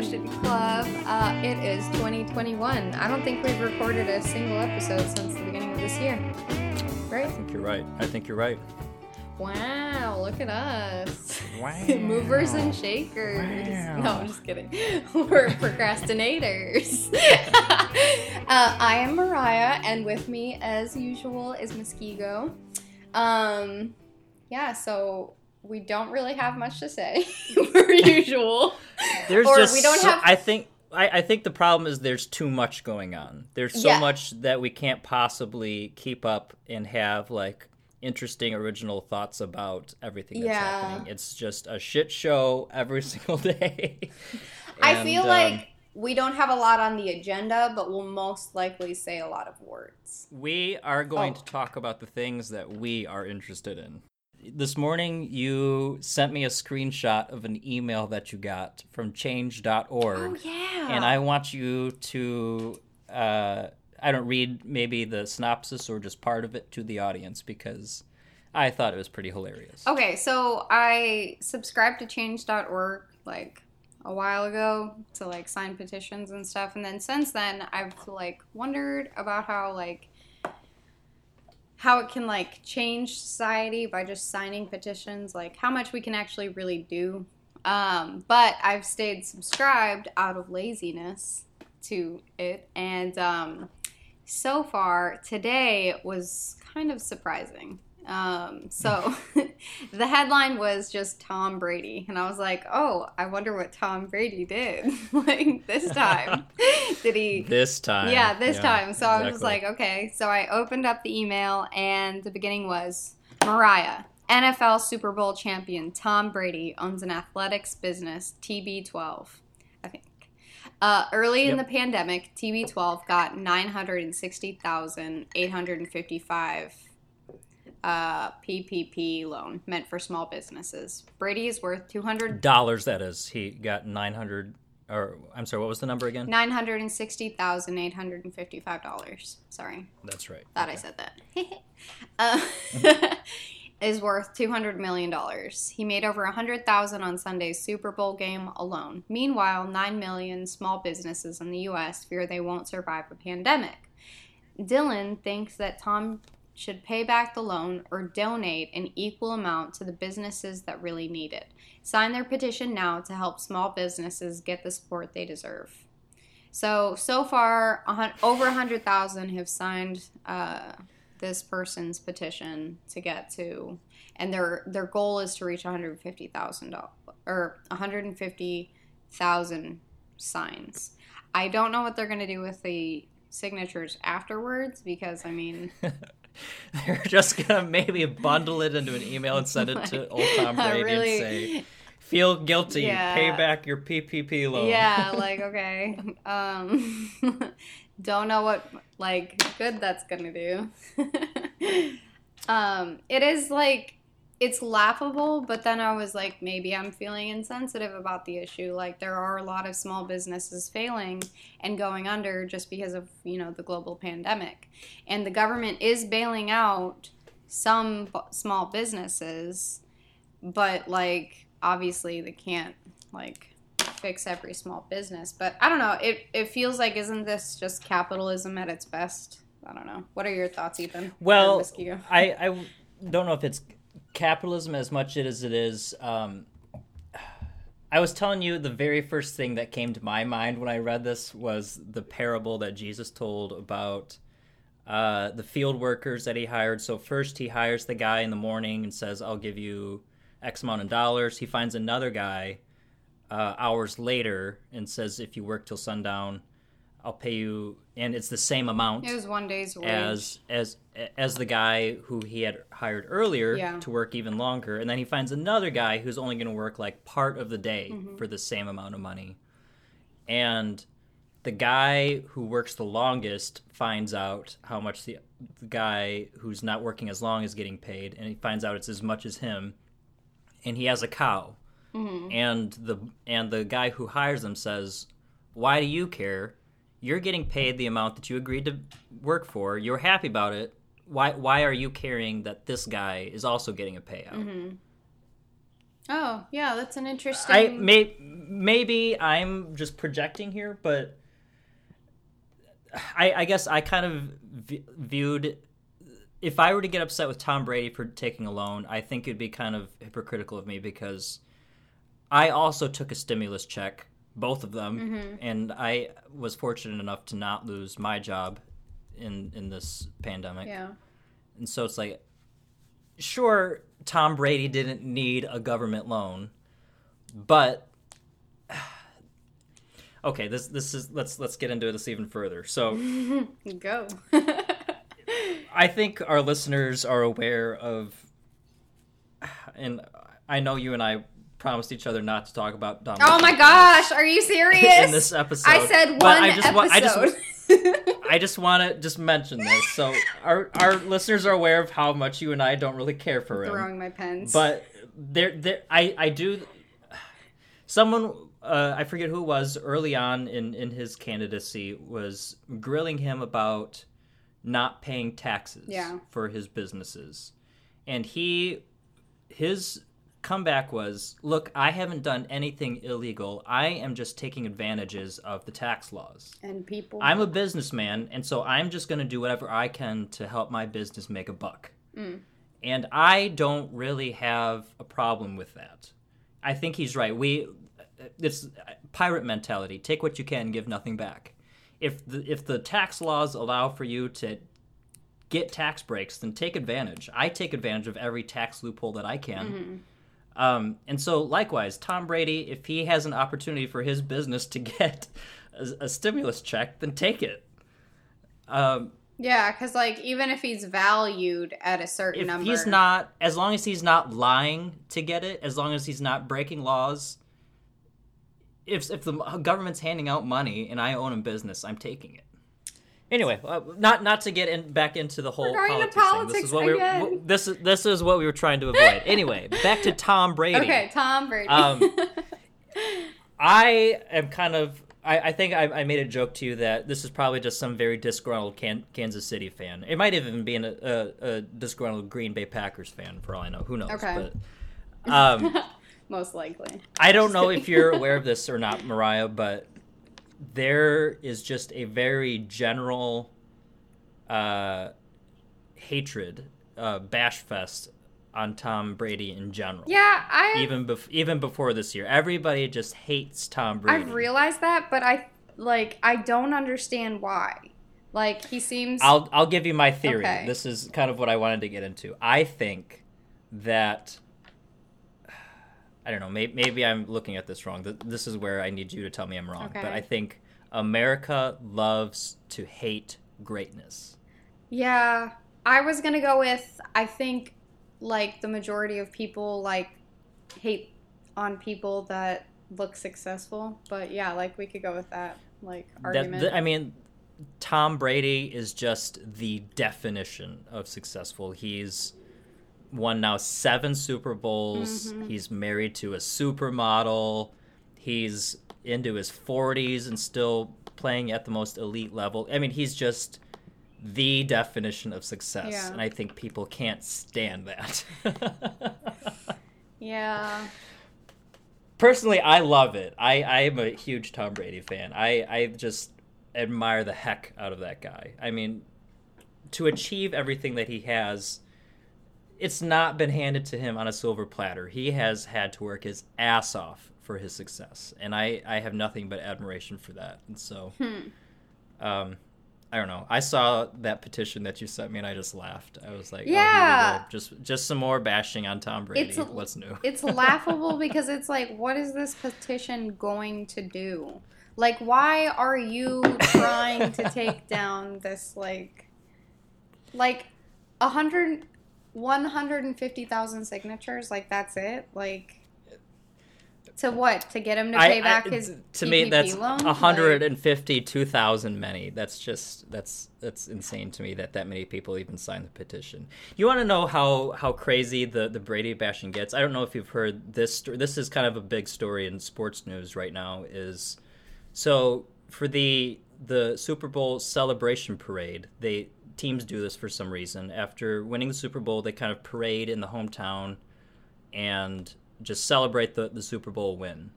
Social Club. Uh, it is 2021. I don't think we've recorded a single episode since the beginning of this year. Right? I think you're right. I think you're right. Wow, look at us. Wow. Movers and shakers. Wow. No, I'm just kidding. We're procrastinators. uh, I am Mariah, and with me, as usual, is Muskego. Um, yeah, so we don't really have much to say, per usual. There's Or just we don't so- have- I think I, I think the problem is there's too much going on. There's so Yeah. much that we can't possibly keep up and have like interesting original thoughts about everything that's Yeah. happening. It's just a shit show every single day. I feel um, like we don't have a lot on the agenda, but we'll most likely say a lot of words. We are going Oh. to talk about the things that we are interested in. This morning, you sent me a screenshot of an email that you got from change.org. Oh yeah. And I want you to, uh, I don't read maybe the synopsis or just part of it to the audience because I thought it was pretty hilarious. Okay, so I subscribed to change.org like a while ago to like sign petitions and stuff and then since then I've like wondered about how like how it can like change society by just signing petitions, like how much we can actually really do. Um, but I've stayed subscribed out of laziness to it and um, so far today was kind of surprising. Um, so the headline was just Tom Brady, and I was like, "Oh, I wonder what Tom Brady did like this time. did he? This time. yeah, this Yeah, time." So I was exactly. like, "Okay." So I opened up the email, and the beginning was Mariah, NFL Super Bowl champion Tom Brady owns an athletics business, TB12. I think. Uh, early in the pandemic, TB12 got 960,855 uh, PPP loan meant for small businesses. Brady is worth 200 Dollars, that is. He got 900, or I'm sorry, what was the number again? $960,855. Sorry. That's right. Thought I said that. uh, is worth two hundred million dollars. He made over a hundred thousand on Sunday's Super Bowl game alone. Meanwhile, nine million small businesses in the U.S. fear they won't survive a pandemic. Dylan thinks that Tom should pay back the loan or donate an equal amount to the businesses that really need it. Sign their petition now to help small businesses get the support they deserve. So so far, over a hundred thousand have signed uh, this person's petition to get to, and their their goal is to reach one hundred fifty thousand or one hundred fifty thousand signs. I don't know what they're gonna do with the signatures afterwards because I mean, They're just gonna maybe bundle it into an email and send it to old Tom Brady really- and say, "Feel guilty, Yeah. pay back your PPP loan." yeah, like okay, um, don't know what like good that's gonna do. um, it is like it's laughable, but then I was like, maybe I'm feeling insensitive about the issue. Like there are a lot of small businesses failing and going under just because of you know the global pandemic, and the government is bailing out some b- small businesses, but like obviously they can't like fix every small business. But I don't know. It it feels like isn't this just capitalism at its best? I don't know. What are your thoughts, Ethan? Well, I, I don't know if it's capitalism as much as it is. Um, I was telling you the very first thing that came to my mind when I read this was the parable that Jesus told about uh, the field workers that he hired. So first he hires the guy in the morning and says, "I'll give you X amount of dollars." He finds another guy uh, hours later and says, "If you work till sundown, I'll pay you," and it's the same amount it was one day's wage. as as as the guy who he had hired earlier Yeah. to work even longer and then he finds another guy who's only going to work like part of the day Mm-hmm. for the same amount of money. And the guy who works the longest finds out how much the, the guy who's not working as long is getting paid and he finds out it's as much as him and he has a cow. And the and the guy who hires him says why do you care? You're getting paid the amount that you agreed to work for. You're happy about it why why are you caring that this guy is also getting a payout Oh, yeah, that's an interesting. I may maybe I'm just projecting here, but I, I guess I kind of v- viewed if I were to get upset with Tom Brady for taking a loan, I think it'd be kind of hypocritical of me because I also took a stimulus check, both of them, Mm-hmm. and I was fortunate enough to not lose my job in in this pandemic. Yeah. And so it's like, sure, Tom Brady didn't need a government loan, but okay, this this is let's let's get into this even further. So Go. I think our listeners are aware of, and I know you and I promised each other not to talk about Donald. oh my gosh, are you serious? In this episode, I said one I just wa- I just episode. I just want to just mention this, so our our listeners are aware of how much you and I don't really care for him. Throwing my pens. But there, there, I, I do. Someone, uh, I forget who it was, early on in in his candidacy, was grilling him about not paying taxes Yeah. for his businesses, and he, his comeback was, "Look, I haven't done anything illegal. I am just taking advantages of the tax laws." and people. I'm a businessman, and so I'm just going to do whatever I can to help my business make a buck. Mm. And I don't really have a problem with that. I think he's right. We, it's pirate mentality: take what you can, give nothing back. If the if the tax laws allow for you to get tax breaks, then take advantage. I take advantage of every tax loophole that I can. Mm-hmm. Um, and so, likewise, Tom Brady, if he has an opportunity for his business to get a, a stimulus check, then take it. Um, yeah, because like even if he's valued at a certain if number, he's not, as long as he's not lying to get it, as long as he's not breaking laws, if if the government's handing out money and I own a business, I'm taking it. Anyway, uh, not not to get in, back into the whole to politics, thing. This is politics what we were, this is this is what we were trying to avoid. anyway, back to Tom Brady. Okay, Tom Brady. Um, I am kind of. I, I think I, I made a joke to you that this is probably just some very disgruntled Can, Kansas City fan. It might even be an, a, a disgruntled Green Bay Packers fan, for all I know. Who knows? Okay. But um, Most likely. I don't know if you're aware of this or not, Mariah, but there is just a very general uh, hatred, uh, bash fest on Tom Brady in general. Yeah, I Even bef- even before this year, everybody just hates Tom Brady. I've realized that, but I like I don't understand why. Like he seems I'll I'll give you my theory. Okay. This is kind of what I wanted to get into. I think that I don't know. Maybe, maybe I'm looking at this wrong. This is where I need you to tell me I'm wrong. But I think America loves to hate greatness. Yeah, I was gonna go with I think like the majority of people like hate on people that look successful. But yeah, like we could go with that like That, argument. I mean, Tom Brady is just the definition of successful. He's won now seven Super Bowls. Mm-hmm. He's married to a supermodel. He's into his 40s and still playing at the most elite level. I mean, he's just the definition of success. Yeah. And I think people can't stand that. yeah. Personally, I love it. I, I am a huge Tom Brady fan. I, I just admire the heck out of that guy. I mean, to achieve everything that he has, it's not been handed to him on a silver platter. He has had to work his ass off for his success, and I, I have nothing but admiration for that. And so, Hmm. um, I don't know. I saw that petition that you sent me, and I just laughed. I was like, oh, Yeah. go. just just some more bashing on Tom Brady. It's What's new? It's laughable because it's like, what is this petition going to do? Like, why are you trying to take down this, like, like, a hundred, one hundred and fifty thousand signatures? Like, that's it? Like, to what? To get him to pay back his to me PPP that's loan? a hundred and fifty two thousand many that's just that's that's insane to me that that many people even signed the petition you want to know how how crazy the the brady bashing gets i don't know if you've heard this this is kind of a big story in sports news right now is so for the the super bowl celebration parade they teams do this for some reason after winning the super bowl they kind of parade in the hometown and just celebrate the, the Super Bowl win.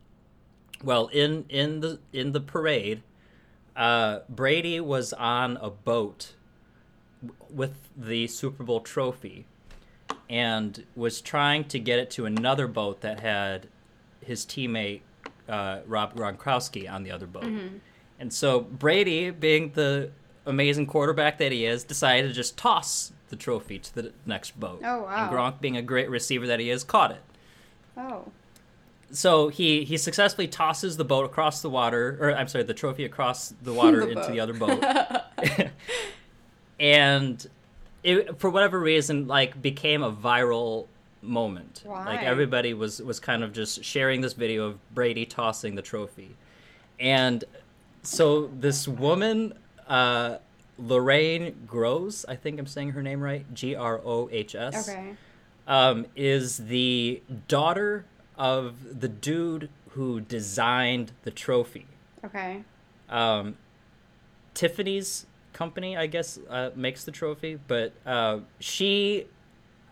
Well, in in the in the parade, uh, Brady was on a boat with the Super Bowl trophy and was trying to get it to another boat that had his teammate uh, Rob Gronkowski on the other boat. Mm-hmm. And so Brady, being the amazing quarterback that he is, decided to just toss the trophy to the next boat. Oh, wow. And Gronk, being a great receiver that he is, caught it. Oh. So he he successfully tosses the boat across the water, or I'm sorry, the trophy across the water The into boat. the other boat, and it for whatever reason like became a viral moment. Why? Like everybody was was kind of just sharing this video of Brady tossing the trophy, and so this woman, uh, Lorraine Grohs, I think I'm saying her name right, G R O H S Okay. um, is the daughter of the dude who designed the trophy. Okay. Um, Tiffany's company, I guess, uh, makes the trophy, but uh, she,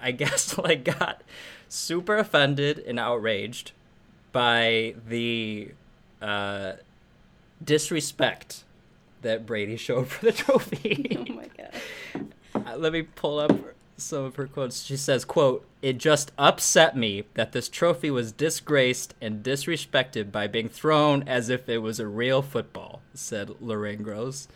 I guess, like got super offended and outraged by the uh, disrespect that Brady showed for the trophy. Oh my god. Uh, let me pull up some of her quotes. She says, quote, It just upset me that this trophy was disgraced and disrespected by being thrown as if it was a real football, said Lorraine Grohs.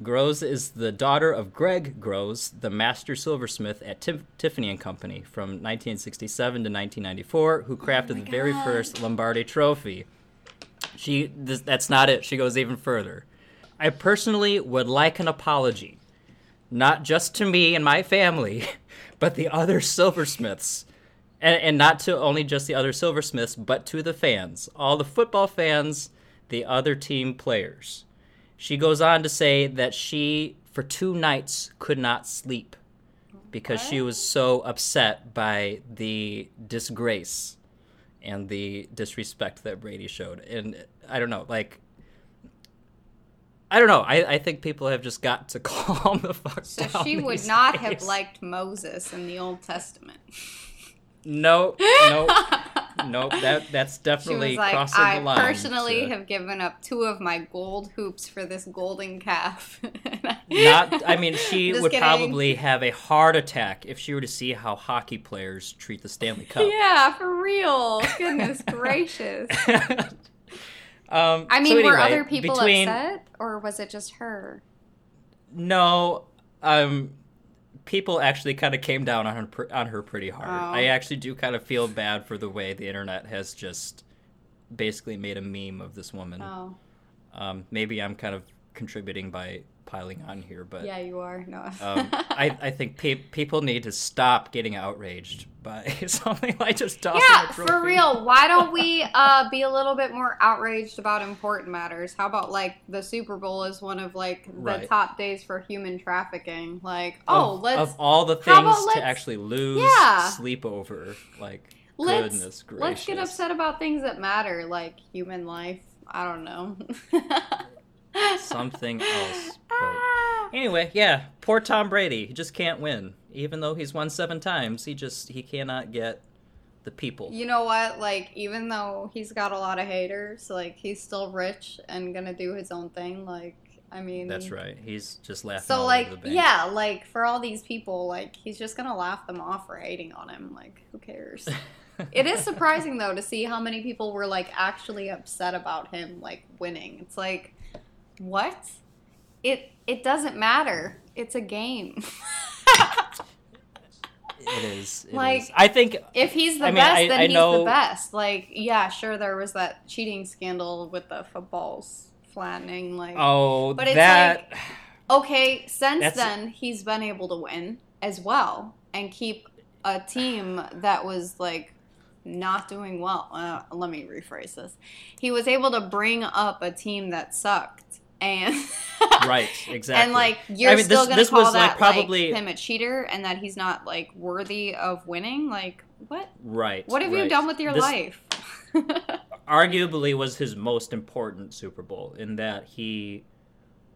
Grohs is the daughter of Greg Grohs, the master silversmith at Tif- Tiffany and Company from 1967 to 1994, who crafted the very first Lombardi trophy. She this, that's not it. She goes even further. I personally would like an apology not just to me and my family, but the other silversmiths. And, and not to only just the other silversmiths, but to the fans, all the football fans, the other team players. She goes on to say that she, for two nights, could not sleep because she was so upset by the disgrace and the disrespect that Brady showed. And I don't know, like, I don't know. I, I think people have just got to calm the fuck So down. she would not have liked Moses in the Old Testament. Nope, nope, nope. That that's She definitely was like, crossing I the line. personally to- have given up two of my gold hoops for this golden calf. not. I mean, she would kidding. probably have a heart attack if she were to see how hockey players treat the Stanley Cup. Yeah, for real. Goodness gracious. Um, I mean, so were other people between, upset, or was it just her? No, um, people actually kind of came down on her pr- on her pretty hard. Oh. I actually do kind of feel bad for the way the internet has just basically made a meme of this woman. Oh, Um, maybe I'm kind of contributing by piling on here, but yeah, you are. No. um, I, I think pe- people need to stop getting outraged by something like just tossing yeah, for real. Why don't we uh, be a little bit more outraged about important matters? How about like the Super Bowl is one of like the Right. top days for human trafficking? Like, Of, oh, let's of all the things to actually lose Yeah. sleep over, like let's goodness gracious. let's get upset about things that matter, like human life. I don't know. Something else. But Ah. anyway, yeah, poor Tom Brady. He just can't win, even though he's won seven times. He just he cannot get the people. You know what? Like, even though he's got a lot of haters, like he's still rich and gonna do his own thing. Like, I mean, That's right. He's just laughing. So like, over the bank. yeah, like for all these people, like he's just gonna laugh them off for hating on him. Like, who cares? it is surprising though to see how many people were like actually upset about him like winning. It's like, what? It it doesn't matter. It's a game. It is. it Like, is. I think if he's the I mean, best, I- then I he's know- the best. Like, yeah, sure, there was that cheating scandal with the footballs flattening. Like, Oh, But it's that. okay, since That's- then he's been able to win as well and keep a team that was like not doing well. Uh, let me rephrase this. He was able to bring up a team that sucked and right. Exactly. And like you're I mean, still this- gonna this call was, like, that probably- like him a cheater and that he's not like worthy of winning? Like what? right. What have you done with your This life? Arguably, was his most important Super Bowl in that he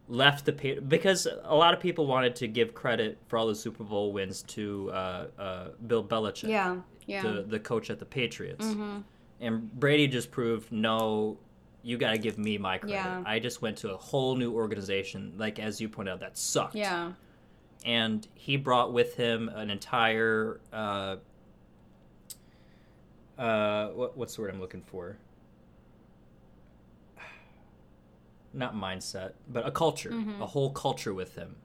left the because a lot of people wanted to give credit for all the Super Bowl wins to uh, uh, Bill Belichick, Yeah, yeah. the the coach at the Patriots, hmm and Brady just proved no. You got to give me my credit. Yeah. I just went to a whole new organization, like as you pointed out, that sucked. Yeah. and he brought with him an entire uh, uh, what, what's the word I'm looking for? Not mindset, but a culture, Mhm. a whole culture with him,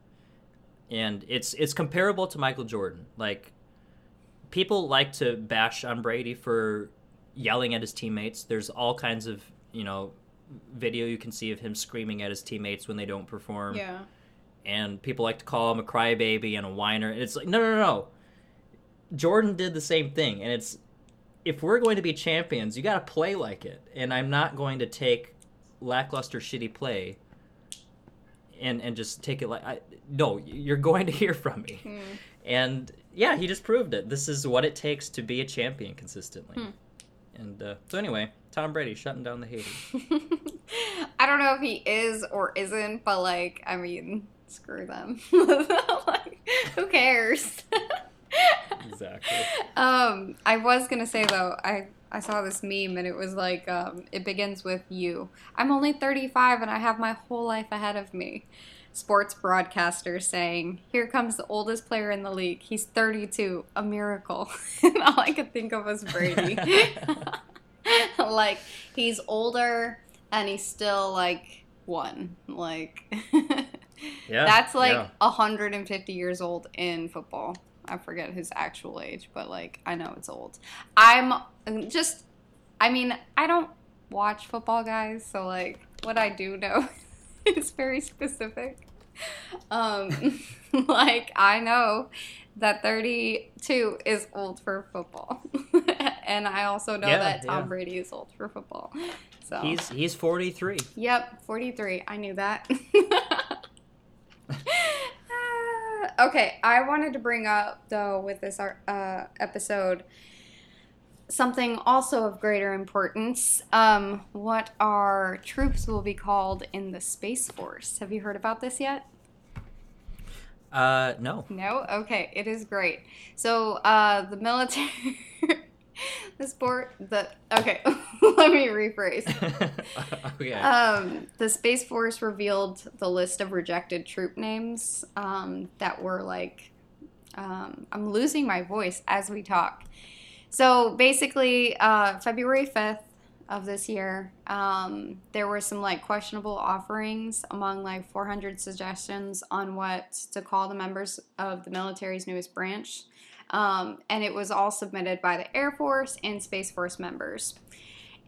and it's it's comparable to Michael Jordan. Like people like to bash on Brady for yelling at his teammates. There's all kinds of you know video you can see of him screaming at his teammates when they don't perform Yeah. and people like to call him a crybaby and a whiner. And it's like, no, no, no, no. Jordan did the same thing, and it's if we're going to be champions, you got to play like it. And I'm not going to take lackluster, shitty play and and just take it like I, no. You're going to hear from me. Hmm. And yeah, he just proved it. This is what it takes to be a champion consistently. Hmm. And uh, so anyway, Tom Brady shutting down the haters. I don't know if he is or isn't, but like, I mean, screw them. like, who cares? exactly. um, I was gonna say though, I I saw this meme and it was like, um, it begins with you. I'm only 35 and I have my whole life ahead of me. Sports broadcaster saying, "Here comes the oldest player in the league. He's 32, a miracle." and all I could think of was Brady. like he's older and he's still like one. Like Yeah. that's like yeah. 150 years old in football. I forget his actual age, but like I know it's old. I'm mm, just I mean, I don't watch football guys, so like what I do know is very specific. Um like I know that 32 is old for football. and I also know Yeah, that Tom yeah. Brady is old for football. So He's he's 43. Yep, 43. I knew that. Uh, okay, I wanted to bring up, though, with this uh, episode, something also of greater importance. Um, what our troops will be called in the Space Force. Have you heard about this yet? Uh, no. No? Okay, it is great. So, uh, the military. the sport. The. Okay, let me rephrase. okay. Um, the Space Force revealed the list of rejected troop names um, that were like. Um, I'm losing my voice as we talk. So basically, uh, February 5th of this year, um, there were some like questionable offerings among like 400 suggestions on what to call the members of the military's newest branch. Um, and it was all submitted by the Air Force and Space Force members.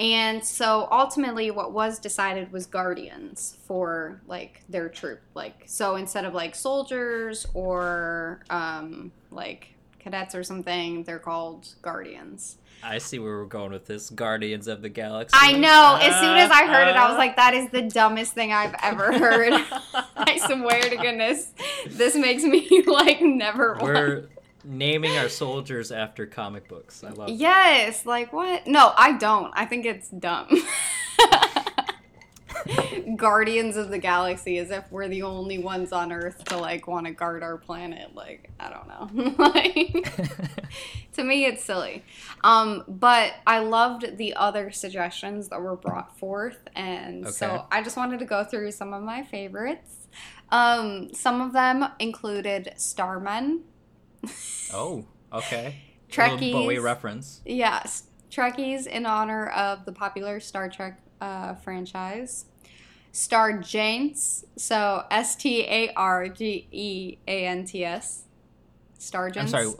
And so ultimately, what was decided was guardians for like their troop. Like, so instead of like soldiers or um, like cadets or something, they're called guardians. I see where we're going with this. Guardians of the Galaxy. I know. As soon as I heard it, I was Uh, like, that is the dumbest thing I've ever heard. I swear to goodness, this makes me like never we're naming our soldiers after comic books. I love. Yes, like what? No, I don't. I think it's dumb. Guardians of the Galaxy, as if we're the only ones on Earth to like want to guard our planet. Like, I don't know. like, to me, it's silly. Um, but I loved the other suggestions that were brought forth, and Okay. so I just wanted to go through some of my favorites. Um, some of them included Starmen. oh, okay. Trekkies. Bowie reference. Yes, Trekkies in honor of the popular Star Trek uh, franchise. Star Jaints, so S T A R G E A N T S. Stargents. I'm sorry.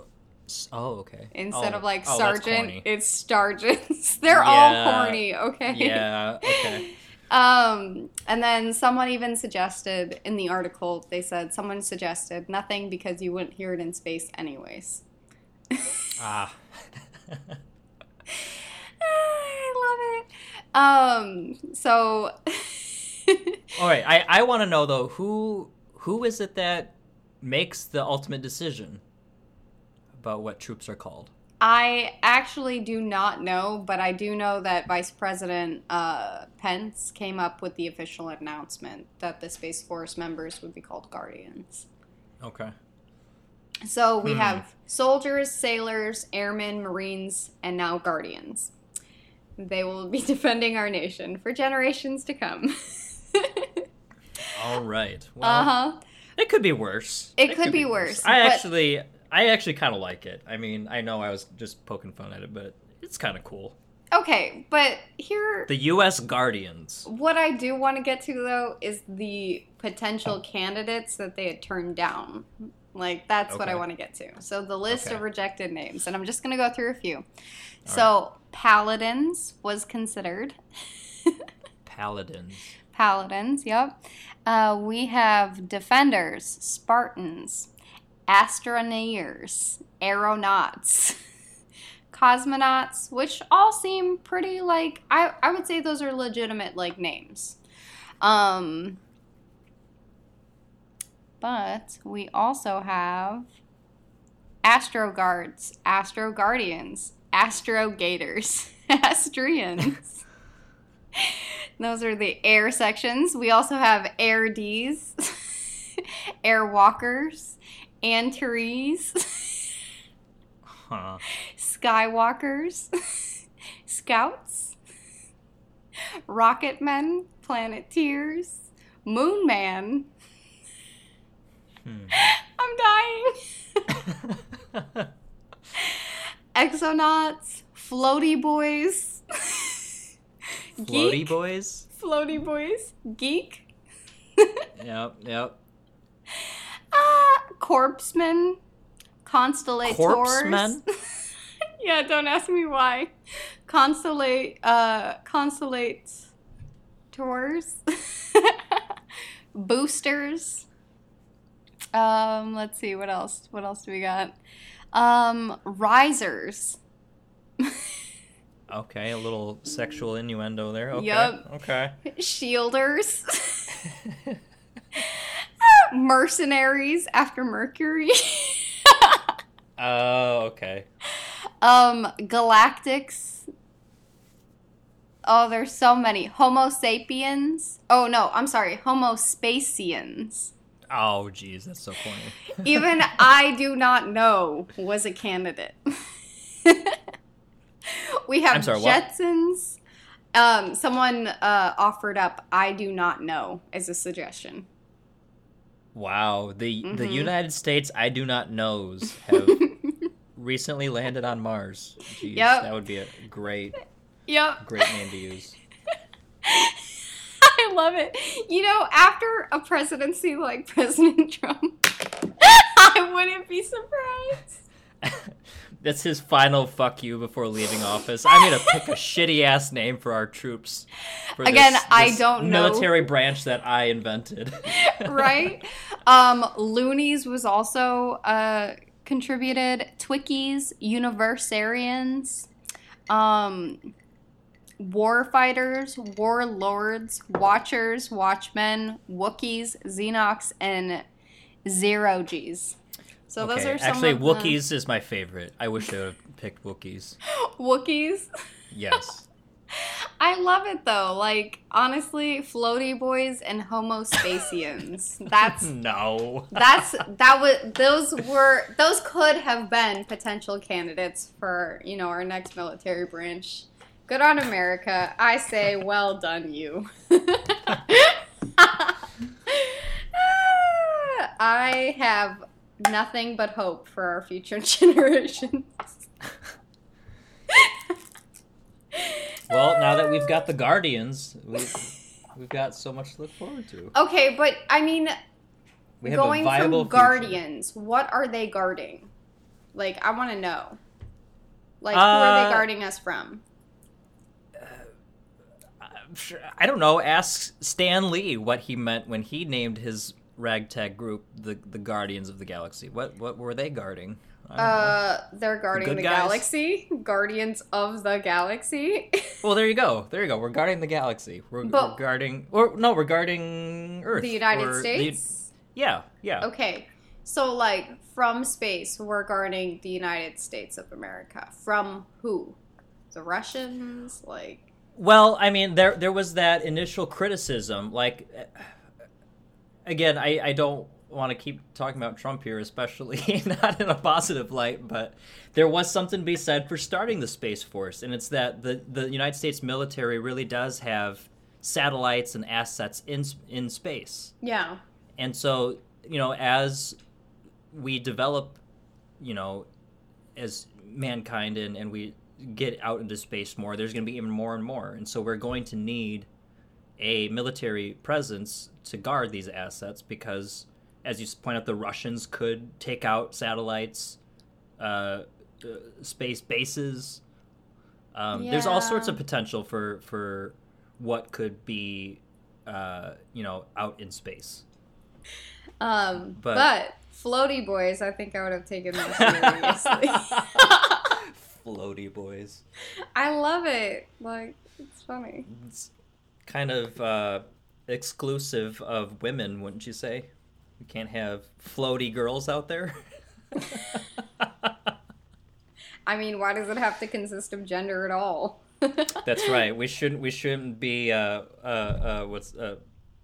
Oh, okay. Instead Oh, of like oh, sergeant, it's stargents. They're all Yeah. corny, okay? Yeah. Okay. Um, and then someone even suggested in the article, they said someone suggested nothing because you wouldn't hear it in space anyways. ah. I love it. Um, so All right. I I want to know though who who is it that makes the ultimate decision about what troops are called? I actually do not know, but I do know that Vice President uh, Pence came up with the official announcement that the Space Force members would be called Guardians. Okay. So we Hmm. have soldiers, sailors, airmen, marines, and now guardians. They will be defending our nation for generations to come. All right. Well, uh huh. it could be worse. It could be worse, I but- actually, I actually kind of like it. I mean, I know I was just poking fun at it, but it's kind of cool. Okay, but here, The U.S. Guardians. what I do want to get to though is the potential candidates that they had turned down. Like that's what I want to get to. So the list Okay. of rejected names, and I'm just gonna go through a few. so Paladins was considered. Paladins. Paladins, yep. Uh, we have Defenders, Spartans, Astroneers, Aeronauts, Cosmonauts, which all seem pretty like I, I would say those are legitimate like names. Um but we also have Astro Guards, Astro Guardians, Astro Gators, Astrians. Those are the air sections. We also have air Ds, air walkers, Antares, Huh. Skywalkers, Scouts, Rocket Men, Planeteers, Moon Man. Hmm. I'm dying. Exonauts, Floaty Boys, Floaty boys. Floaty Boys, Geek, Yep. Yep. Ah, corpsemen, constellators. Corpsemen? yeah, don't ask me why. Constellate, uh, constellate tours, boosters. Um, let's see what else. What else do we got? Um, risers. Okay, a little sexual innuendo there. Okay. Yup. Okay. Shielders. Mercenaries after Mercury. Oh, okay. Um, Galactics. Oh, there's so many. Homo sapiens. Oh no, I'm sorry. Homo spacians. Oh, geez, that's so funny. Even I do not know was a candidate. we have sorry? Jetsons. Um, someone uh, offered up I do not know as a suggestion. Wow, the the Mhm. United States I do not knows have recently landed on Mars. Jeez, Yep. that would be a great Yep. great name to use. I love it. You know, after a presidency like President Trump, I wouldn't be surprised. That's his final fuck you before leaving office. I'm gonna pick a shitty ass name for our troops. For Again, this- I this don't know. military branch that I invented. right? Um, Loonies was also uh, contributed. Twickies, Universarians, um, Warfighters, Warlords, Watchers, Watchmen, Wookiees, Xenox, and Zero Gs. So those are some actually of the- Wookiees is my favorite. I wish I would have picked Wookiees. Wookiees. Yes. I love it though. Like honestly, floaty boys and Homo spacians. That's no. That's that was those were those could have been potential candidates for you know our next military branch. Good on America. I say, well done, you. I have nothing but hope for our future generations. Well, now that we've got the Guardians, we've, we've got so much to look forward to. Okay, but I mean, We have going a viable from future. guardians, what are they guarding? Like, I want to know. Like, who are Uh, they guarding us from? Sure, I don't know. Ask Stan Lee what he meant when he named his ragtag group the the Guardians of the Galaxy. What what were they guarding? Know. Uh, they're guarding good the, galaxy. Guardians of the galaxy. Well, there you go. There you go. We're guarding the galaxy. We're, But- we're guarding, or no, we're guarding Earth. the United or the- States. yeah, yeah. Okay. So, like, from space we're guarding the United States of America. From who? The Russians? Like, Well, I mean, there there was that initial criticism. Like, again, I I don't want to keep talking about Trump here, especially not in a positive light, but there was something to be said for starting the space force, and it's that the the United States military really does have satellites and assets in in space, yeah. and so you know as we develop, you know, as mankind and and we get out into space more, there's going to be even more and more, and so we're going to need a military presence to guard these assets because, as you point out, the Russians could take out satellites, uh, uh, space bases. Um, There's all sorts of potential for for what could be, uh, you know, out in space. Um, But- but, floaty boys, I think I would have taken that seriously. Floaty boys. I love it. Like, it's funny. It's kind of uh, exclusive of women, wouldn't you say? We can't have floaty girls out there. I mean, why does it have to consist of gender at all? That's right. We shouldn't. We shouldn't be uh, uh, uh, what's uh,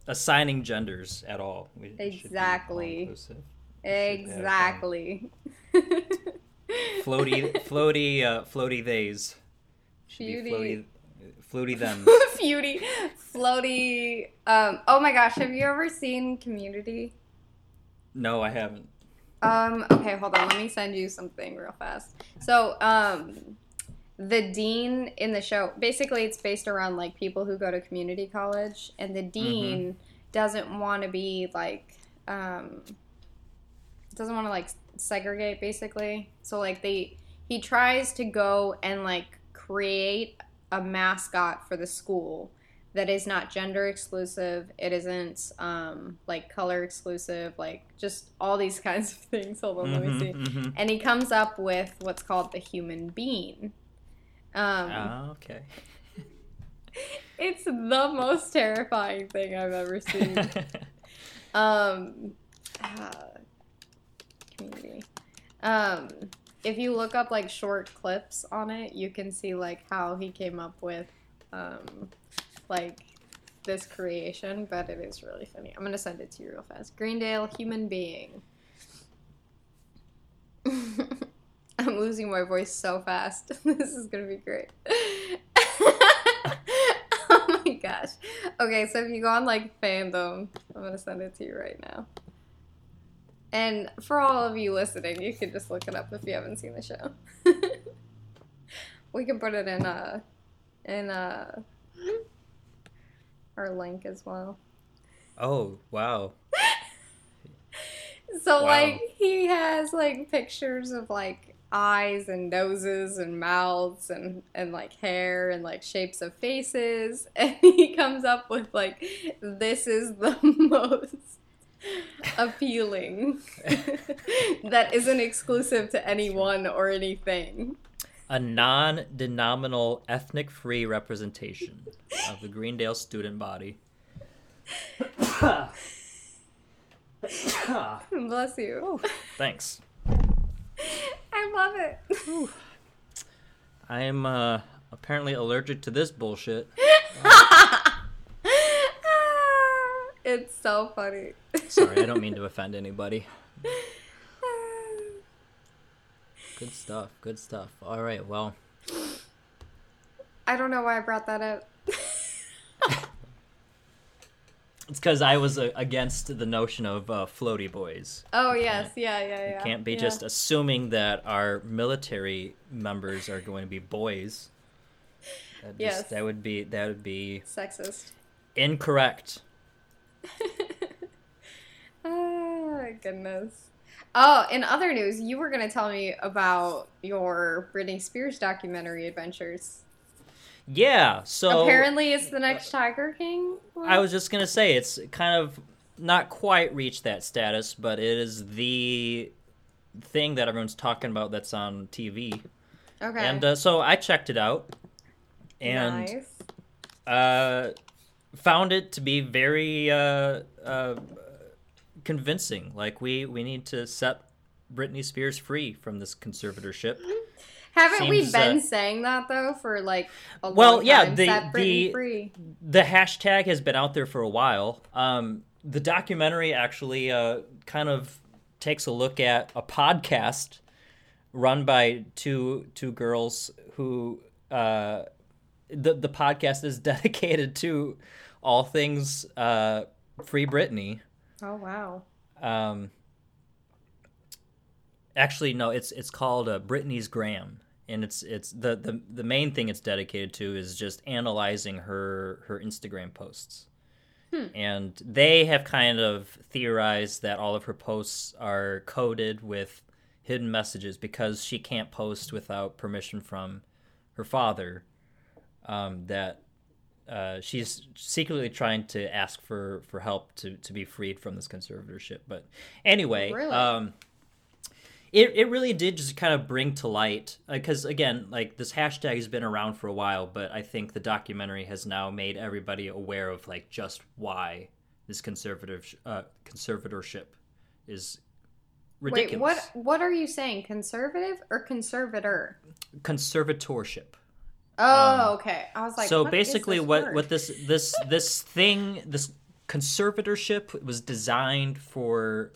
assigning genders at all. We should be Exactly. all-inclusive. Exactly. Floaty, floaty, uh, floaty. They's. Should be Beauty. Floaty, floaty them. Beauty, floaty. Um, oh my gosh, have you ever seen Community? No, I haven't. Um, okay, hold on. Let me send you something real fast. So, um, the dean in the show, basically, it's based around like people who go to community college, and the dean doesn't want to be like, um, doesn't want to like segregate, basically. So, like, they he tries to go and like create a mascot for the school that is not gender exclusive. It isn't um, like color exclusive. Like just all these kinds of things. Hold on, let me see. Mhm, mhm. And he comes up with what's called the human being. Um, Ah, okay. It's the most terrifying thing I've ever seen. um, uh, community. Um, if you look up like short clips on it, you can see like how he came up with um, like this creation, but it is really funny. I'm gonna send it to you real fast. Greendale human being. I'm losing my voice so fast. this is gonna be great. oh my gosh. Okay, so if you go on like fandom, I'm gonna send it to you right now. And for all of you listening, you can just look it up if you haven't seen the show. we can put it in uh in uh our link as well. oh wow. So Wow. like he has like pictures of like eyes and noses and mouths and and like hair and like shapes of faces and he comes up with like this is the most appealing that isn't exclusive to anyone or anything. a non-denominational ethnic-free representation of the Greendale student body. Bless you. Thanks. I love it. I am uh, apparently allergic to this bullshit. it's so funny. Sorry, I don't mean to offend anybody. Good stuff. Good stuff. All right. Well, I don't know why I brought that up. it's because I was uh, against the notion of uh, floaty boys. Oh You yes, yeah, yeah, yeah. You can't be yeah. just assuming that our military members are going to be boys. That, just, Yes. that would be that would be sexist. incorrect. Oh goodness. Oh, in other news, you were gonna tell me about your Britney Spears documentary adventures. Yeah. So Apparently, it's the next Tiger King. I was just gonna say it's kind of not quite reached that status, but it is the thing that everyone's talking about that's on TV. okay. And uh, so I checked it out, and nice. uh, found it to be very uh, uh, convincing. Like we we need to set Britney Spears free from this conservatorship. Haven't we been uh, saying that though for like a Well, long yeah, time? the- the- free. the hashtag has been out there for a while. Um, the documentary actually uh, kind of takes a look at a podcast run by two two girls who uh, the the podcast is dedicated to all things uh, free Britney. Oh wow. Um, actually, no, it's it's called uh, Britney's Gram, and it's it's the, the the main thing it's dedicated to is just analyzing her her Instagram posts. And they have kind of theorized that all of her posts are coded with hidden messages because she can't post without permission from her father. Um, that uh, she's secretly trying to ask for, for help to, to be freed from this conservatorship. But anyway, Really? um, it, it really did just kind of bring to light because again like this hashtag has been around for a while but i think the documentary has now made everybody aware of like just why this conservative uh, conservatorship is ridiculous Wait, what what are you saying? Conservative or conservator? conservatorship Oh, okay. I was like, Um, so what basically what word? what this this this thing this conservatorship was designed for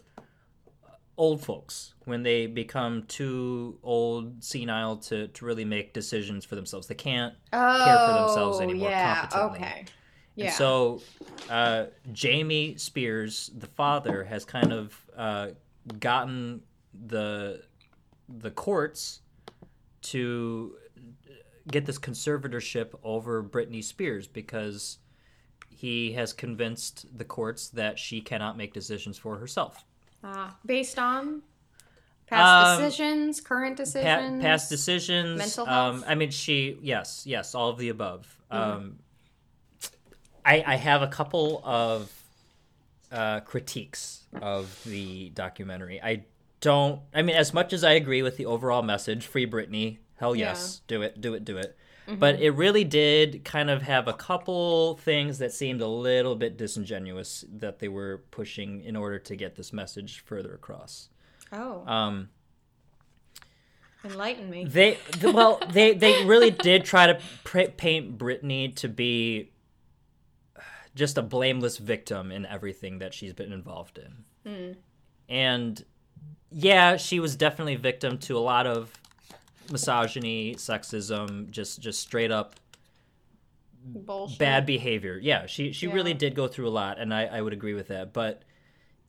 old folks when they become too old senile to, to really make decisions for themselves they can't oh, care for themselves anymore Yeah, competently. okay. Yeah. and so uh, jamie spears the father has kind of uh, gotten the the courts to get this conservatorship over Britney Spears because he has convinced the courts that she cannot make decisions for herself. Ah, based on past Um, decisions, current Pa- decisions, past decisions. mental Um, health? Mm-hmm. I mean, she. Yes, yes, all of the above. Um, I, I have a couple of uh, critiques of the documentary. I don't. I mean, as much as I agree with the overall message, free Britney. Hell Yeah. yes, do it, do it, do it. Mm-hmm. But it really did kind of have a couple things that seemed a little bit disingenuous that they were pushing in order to get this message further across. Oh, Um, enlighten me. they well, they they really did try to pr- paint Britney to be just a blameless victim in everything that she's been involved in. And yeah, she was definitely victim to a lot of misogyny, sexism, just just straight up Bullshit. bad behavior. Yeah, she she really did go through a lot, and I, I would agree with that. But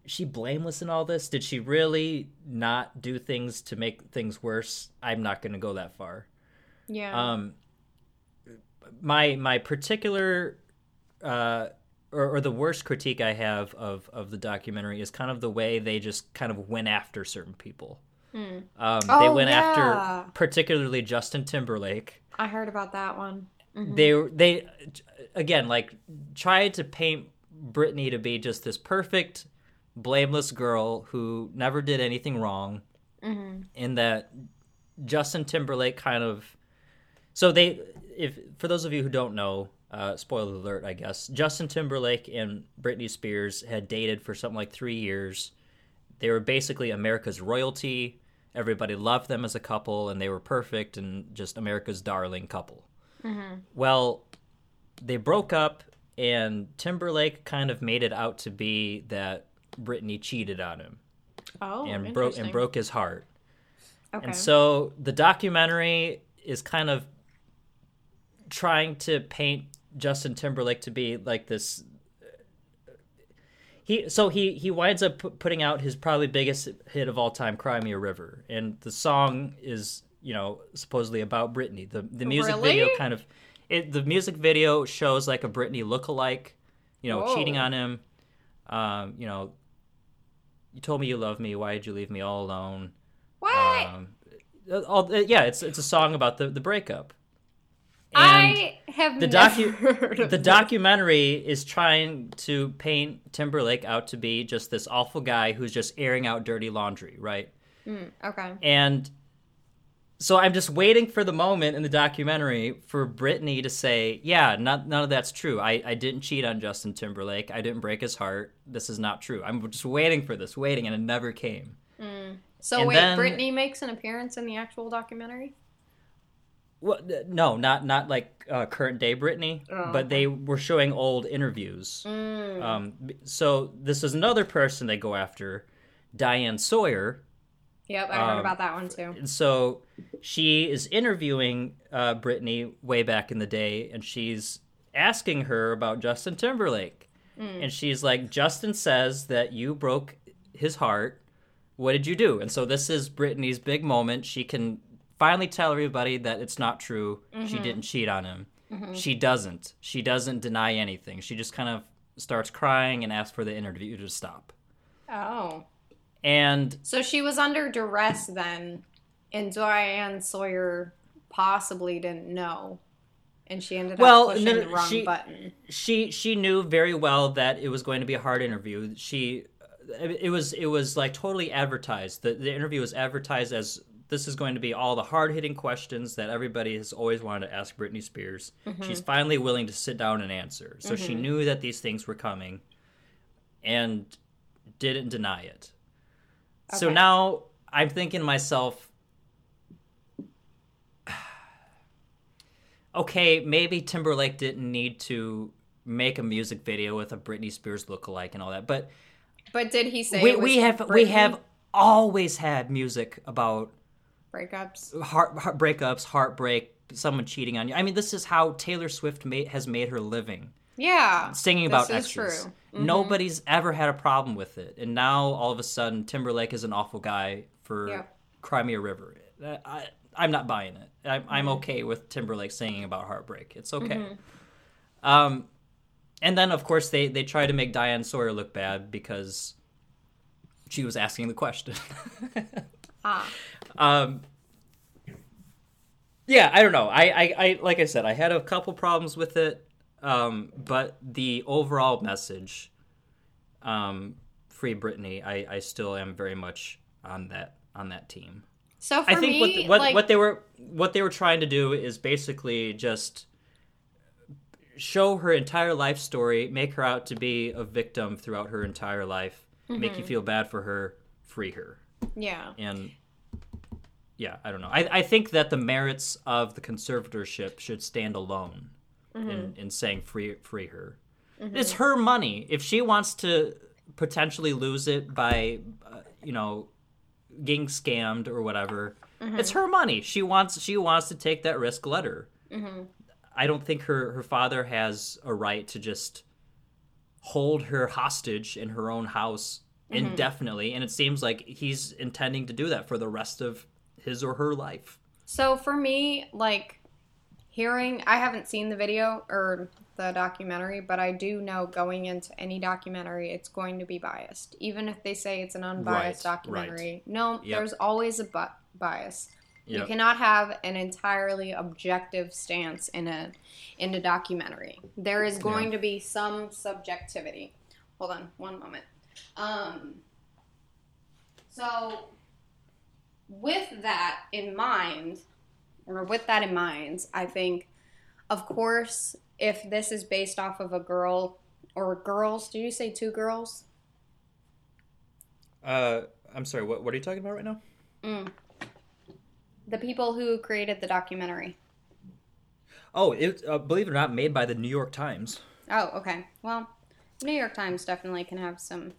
she blameless in all this? Did she really not do things to make things worse? I'm not going to go that far. Yeah. Um, my my particular uh, or, or the worst critique I have of of the documentary is kind of the way they just kind of went after certain people. Um, they Oh, went yeah. after particularly Justin Timberlake I heard about that one. Mm-hmm. they they again like tried to paint Britney to be just this perfect blameless girl who never did anything wrong Mm-hmm. in that Justin Timberlake kind of so they if for those of you who don't know uh, spoiler alert I guess Justin Timberlake and Britney Spears had dated for something like three years they were basically America's royalty everybody loved them as a couple and they were perfect and just America's darling couple mm-hmm. well, they broke up, and Timberlake kind of made it out to be that Britney cheated on him Oh, and broke and broke his heart. Okay. And so the documentary is kind of trying to paint Justin Timberlake to be like this. He so he he winds up pu- putting out his probably biggest hit of all time, "Cry Me a River," and the song is you know supposedly about Britney. The the music Really? video kind of it the music video shows like a Britney look-alike, you know, Whoa. cheating on him. Um, you know, you told me you love me. Why did you leave me all alone? what? Um, all, yeah, it's it's a song about the the breakup. I have the never docu- heard of the documentary is trying to paint Timberlake out to be just this awful guy who's just airing out dirty laundry, right? Hmm, okay. And so I'm just waiting for the moment in the documentary for Britney to say, "Yeah, not, none of that's true. I, I didn't cheat on Justin Timberlake. I didn't break his heart. This is not true." I'm just waiting for this, waiting, and it never came. Hmm. So And wait, then- Britney makes an appearance in the actual documentary. Well, no, not not like uh, current day Britney, Oh, but they were showing old interviews. Mm. Um, so this is another person they go after, Diane Sawyer. Yep, I heard Um, about that one too. And so she is interviewing uh, Britney way back in the day, and she's asking her about Justin Timberlake. And she's like, Justin says that you broke his heart. What did you do? And so this is Britney's big moment. She can finally tell everybody that it's not true. She mm-hmm. didn't cheat on him. Mm-hmm. She doesn't. She doesn't deny anything. She just kind of starts crying and asks for the interview to stop. Oh, And so she was under duress then, and Diane Sawyer possibly didn't know, and she ended Well, up pushing no, the wrong she- button. she she knew very well that it was going to be a hard interview. She it was it was like totally advertised. The the interview was advertised as this is going to be all the hard hitting questions that everybody has always wanted to ask Britney Spears. Mm-hmm. She's finally willing to sit down and answer. So she mm-hmm. knew that these things were coming and didn't deny it. So now I'm thinking to myself, okay, maybe Timberlake didn't need to make a music video with a Britney Spears lookalike and all that, but But did he say we, we have we have always had music about breakups? heart, heart breakups, heartbreak, someone cheating on you. I mean, this is how Taylor Swift made, has made her living Yeah, singing this about is exes. true. Mm-hmm. Nobody's ever had a problem with it, and now all of a sudden Timberlake is an awful guy for Yep. Cry Me a River. Uh, I, I'm not buying it. I'm, I'm Mm-hmm. okay with Timberlake singing about heartbreak. It's okay. Um, and then of course they they try to make Diane Sawyer look bad because she was asking the question. Ah, um, yeah, I don't know. I, I, I like I said, I had a couple problems with it, um, but the overall message, um, free Britney, I, I still am very much on that on that team. so for I think me, what the- what like, what they were what they were trying to do is basically just show her entire life story, make her out to be a victim throughout her entire life, make Mm-hmm. you feel bad for her, free her yeah, and yeah, I don't know. I, I think that the merits of the conservatorship should stand alone in, mm-hmm. in saying free free her. Mm-hmm. It's her money. If she wants to potentially lose it by, uh, you know, getting scammed or whatever, mm-hmm. it's her money. She wants she wants to take that risk. Let her. I don't think her her father has a right to just hold her hostage in her own house indefinitely and it seems like he's intending to do that for the rest of his or her life So for me, like hearing, I haven't seen the video or the documentary, but I do know going into any documentary, it's going to be biased. Even if they say it's an unbiased Right, documentary, no, Yep. there's always a bu- bias. You cannot have an entirely objective stance in a in a documentary. There is going to be some subjectivity. Hold on, one moment. Um, so with that in mind, or with that in mind, I think, of course, if this is based off of a girl or girls, did you say two girls? uh i'm sorry what, what are you talking about right now Mm. The people who created the documentary. oh it uh, believe it or not made by the new york times Oh, okay. Well, New York Times definitely can have some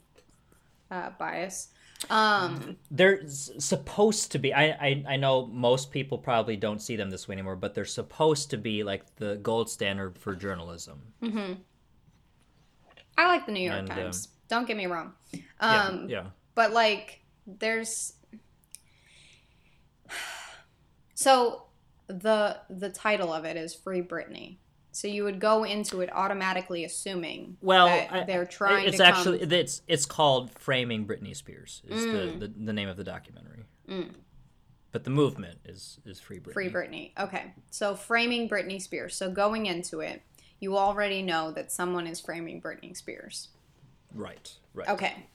uh, bias. Um, they're s- supposed to be I, I i know most people probably don't see them this way anymore but they're supposed to be like the gold standard for journalism Mm-hmm. I like the New York And, um, Times. Don't get me wrong. yeah Um, yeah but like there's so the the title of it is free britney so you would go into it automatically assuming well that I- they're trying it's to actually come, it's it's called framing britney spears is Mm. the, the the name of the documentary. Mm. but the movement is is free britney. Free britney. Okay. So framing britney spears. So going into it you already know that someone is framing britney spears. Right. Right. Okay.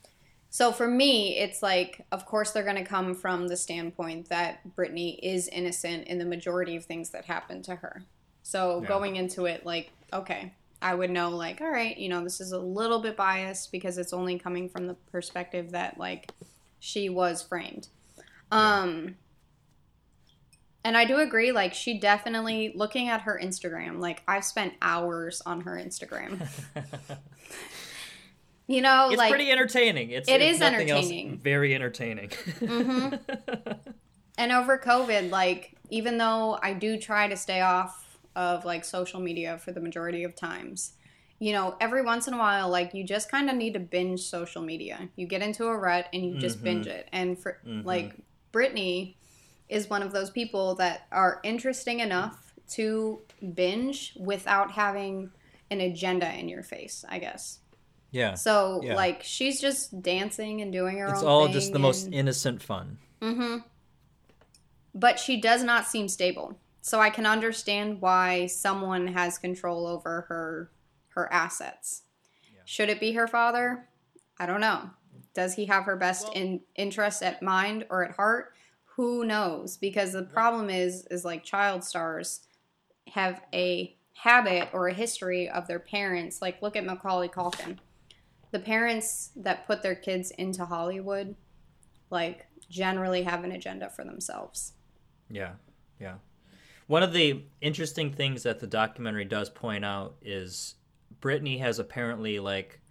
So for me, it's like, of course, they're going to come from the standpoint that Britney is innocent in the majority of things that happened to her. So Yeah. going into it, like, okay, I would know, like, all right, you know, this is a little bit biased because it's only coming from the perspective that, like, she was framed. Um, and I do agree, like, she definitely, looking at her Instagram, like, I've spent hours on her Instagram. You know, it's like, pretty entertaining. It's It it's is nothing else, entertaining. very entertaining. Mhm. and over COVID, like, even though I do try to stay off of like social media for the majority of times, you know, every once in a while, like, you just kind of need to binge social media. You get into a rut and you just Mhm. binge it. And for Mhm. like, Britney is one of those people that are interesting enough to binge without having an agenda in your face, I guess. yeah, So, Yeah. like, she's just dancing and doing her it's own all thing just the most innocent fun. Mm-hmm. But she does not seem stable. So I can understand why someone has control over her her assets. Yeah. Should it be her father? I don't know. Does he have her best Well- in interest at mind or at heart? Who knows? Because the problem is is like child stars have a habit or a history of their parents. Like look at Macaulay Culkin. The parents that put their kids into Hollywood like generally have an agenda for themselves. Yeah, yeah. One of the interesting things that the documentary does point out is Britney has apparently like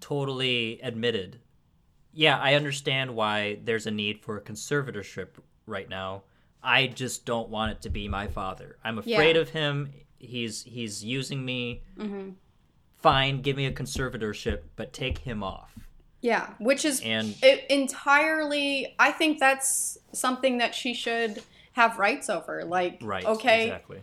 totally admitted. Yeah, I understand why there's a need for a conservatorship right now. I just don't want it to be my father. I'm afraid Yeah. of him. He's he's using me. Mm-hmm. Fine, give me a conservatorship, but take him off. Yeah, which is And it entirely. I think that's something that she should have rights over. Like, right, okay, exactly.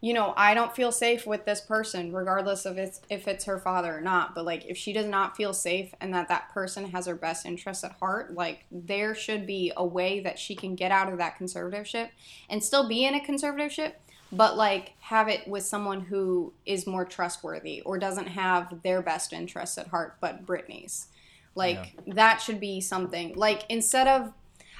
you know, I don't feel safe with this person, regardless of it's, if it's her father or not. But like, if she does not feel safe and that that person has her best interests at heart, like there should be a way that she can get out of that conservatorship and still be in a conservatorship, but like have it with someone who is more trustworthy or doesn't have their best interests at heart, but Britney's. Like that should be something. Like instead of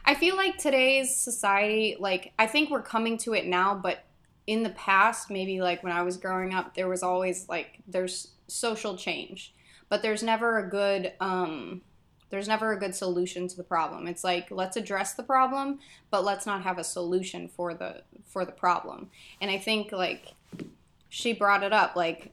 I feel like today's society, like I think we're coming to it now, but in the past, maybe like when I was growing up, there was always like there's social change, but there's never a good um there's never a good solution to the problem. It's like let's address the problem, but let's not have a solution for the for the problem. And I think like she brought it up like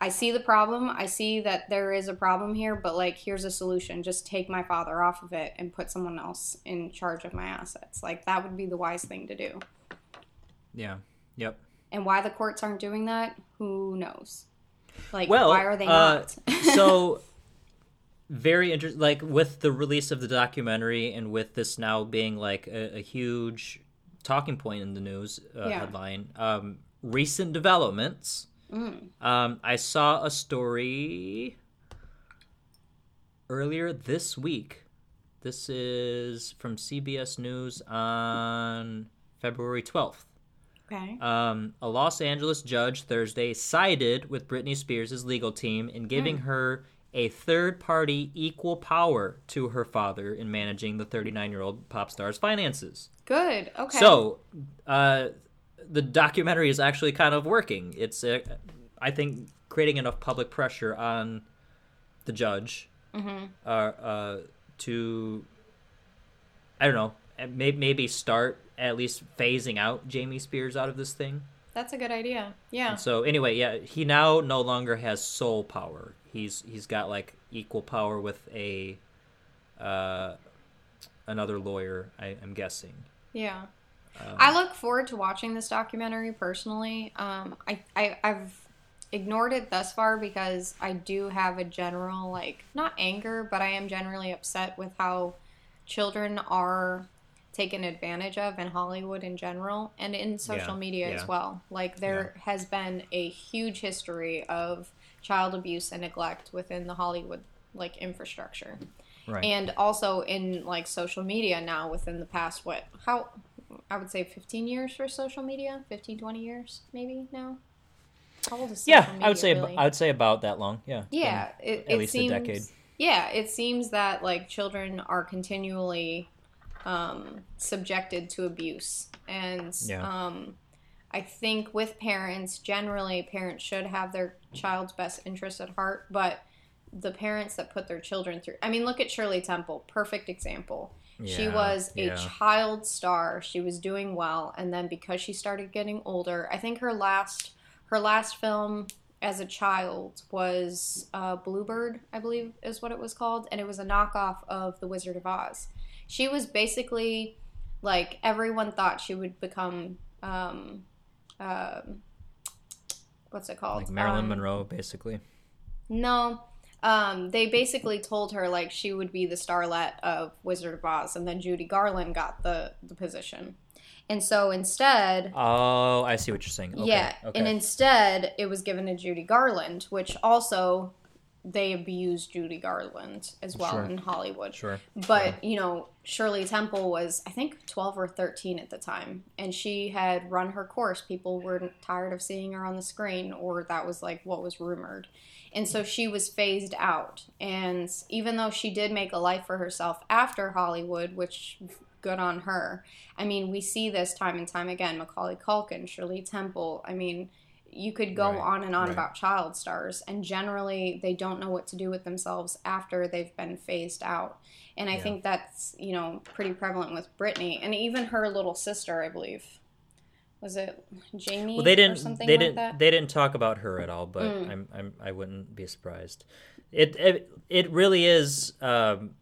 I see the problem. I see that there is a problem here, but like here's a solution. Just take my father off of it and put someone else in charge of my assets. Like that would be the wise thing to do. Yeah. Yep. And why the courts aren't doing that, who knows? Like Well, why are they uh, not? so very interesting like with the release of the documentary and with this now being like a, a huge talking point in the news uh, Yeah. headline um, recent developments Mm. um, i saw a story earlier this week this is from cbs news on february 12th Okay. um, a Los Angeles judge Thursday sided with Britney Spears' legal team in giving her a third party equal power to her father in managing the 39 year old pop star's finances. Good. Okay. So, uh, the documentary is actually kind of working. It's, uh, I think, creating enough public pressure on the judge hmm uh, uh, to, I don't know, may- maybe start at least phasing out Jamie Spears out of this thing. That's a good idea. Yeah. And so anyway, yeah, he now no longer has sole power. He's he's got like equal power with a uh another lawyer, I, I'm guessing. Yeah. Um, I look forward to watching this documentary personally. Um, I, I I've ignored it thus far because I do have a general like not anger, but I am generally upset with how children are taken advantage of in Hollywood in general and in social Yeah, media yeah. as well. Like there has been a huge history of child abuse and neglect within the Hollywood like infrastructure right. and also in like social media now within the past what how i would say 15 years for social media 15 20 years maybe now how old is social yeah, media, I would say ab- I would say about that long. Yeah. yeah it, at it least a seems decade. Yeah, it seems that like children are continually um, subjected to abuse, and Yeah. um, I think with parents, generally, parents should have their child's best interest at heart, but the parents that put their children through I mean, look at Shirley Temple, perfect example. She was a yeah. child star. She was doing well, and then because she started getting older, I think her last her last film as a child was uh, Bluebird, I believe is what it was called, and it was a knockoff of The Wizard of Oz. She was basically like everyone thought she would become. Um, um what's it called? Like Marilyn Um, Monroe, basically. no. Um, they basically told her like she would be the starlet of Wizard of Oz, and then Judy Garland got the the position. And so instead, Oh, I see what you're saying. Okay, yeah, okay. and instead it was given to Judy Garland, which also they abused Judy Garland as well Sure. in Hollywood. sure. But, you know, Shirley Temple was, I think, 12 or 13 at the time. And she had run her course. People were tired of seeing her on the screen, or that was like what was rumored. And so she was phased out. And even though she did make a life for herself after Hollywood, which good on her, I mean, we see this time and time again Macaulay Culkin, Shirley Temple. I mean, you could go Right, on and on right. about child stars, and generally they don't know what to do with themselves after they've been phased out. And I Yeah. think that's you know pretty prevalent with Britney, and even her little sister, I believe. Was it Jamie? Well, they or didn't. something They like didn't. that? They didn't talk about her at all. But Mm. I'm, I'm. I wouldn't be surprised. It. It, it really is. Um,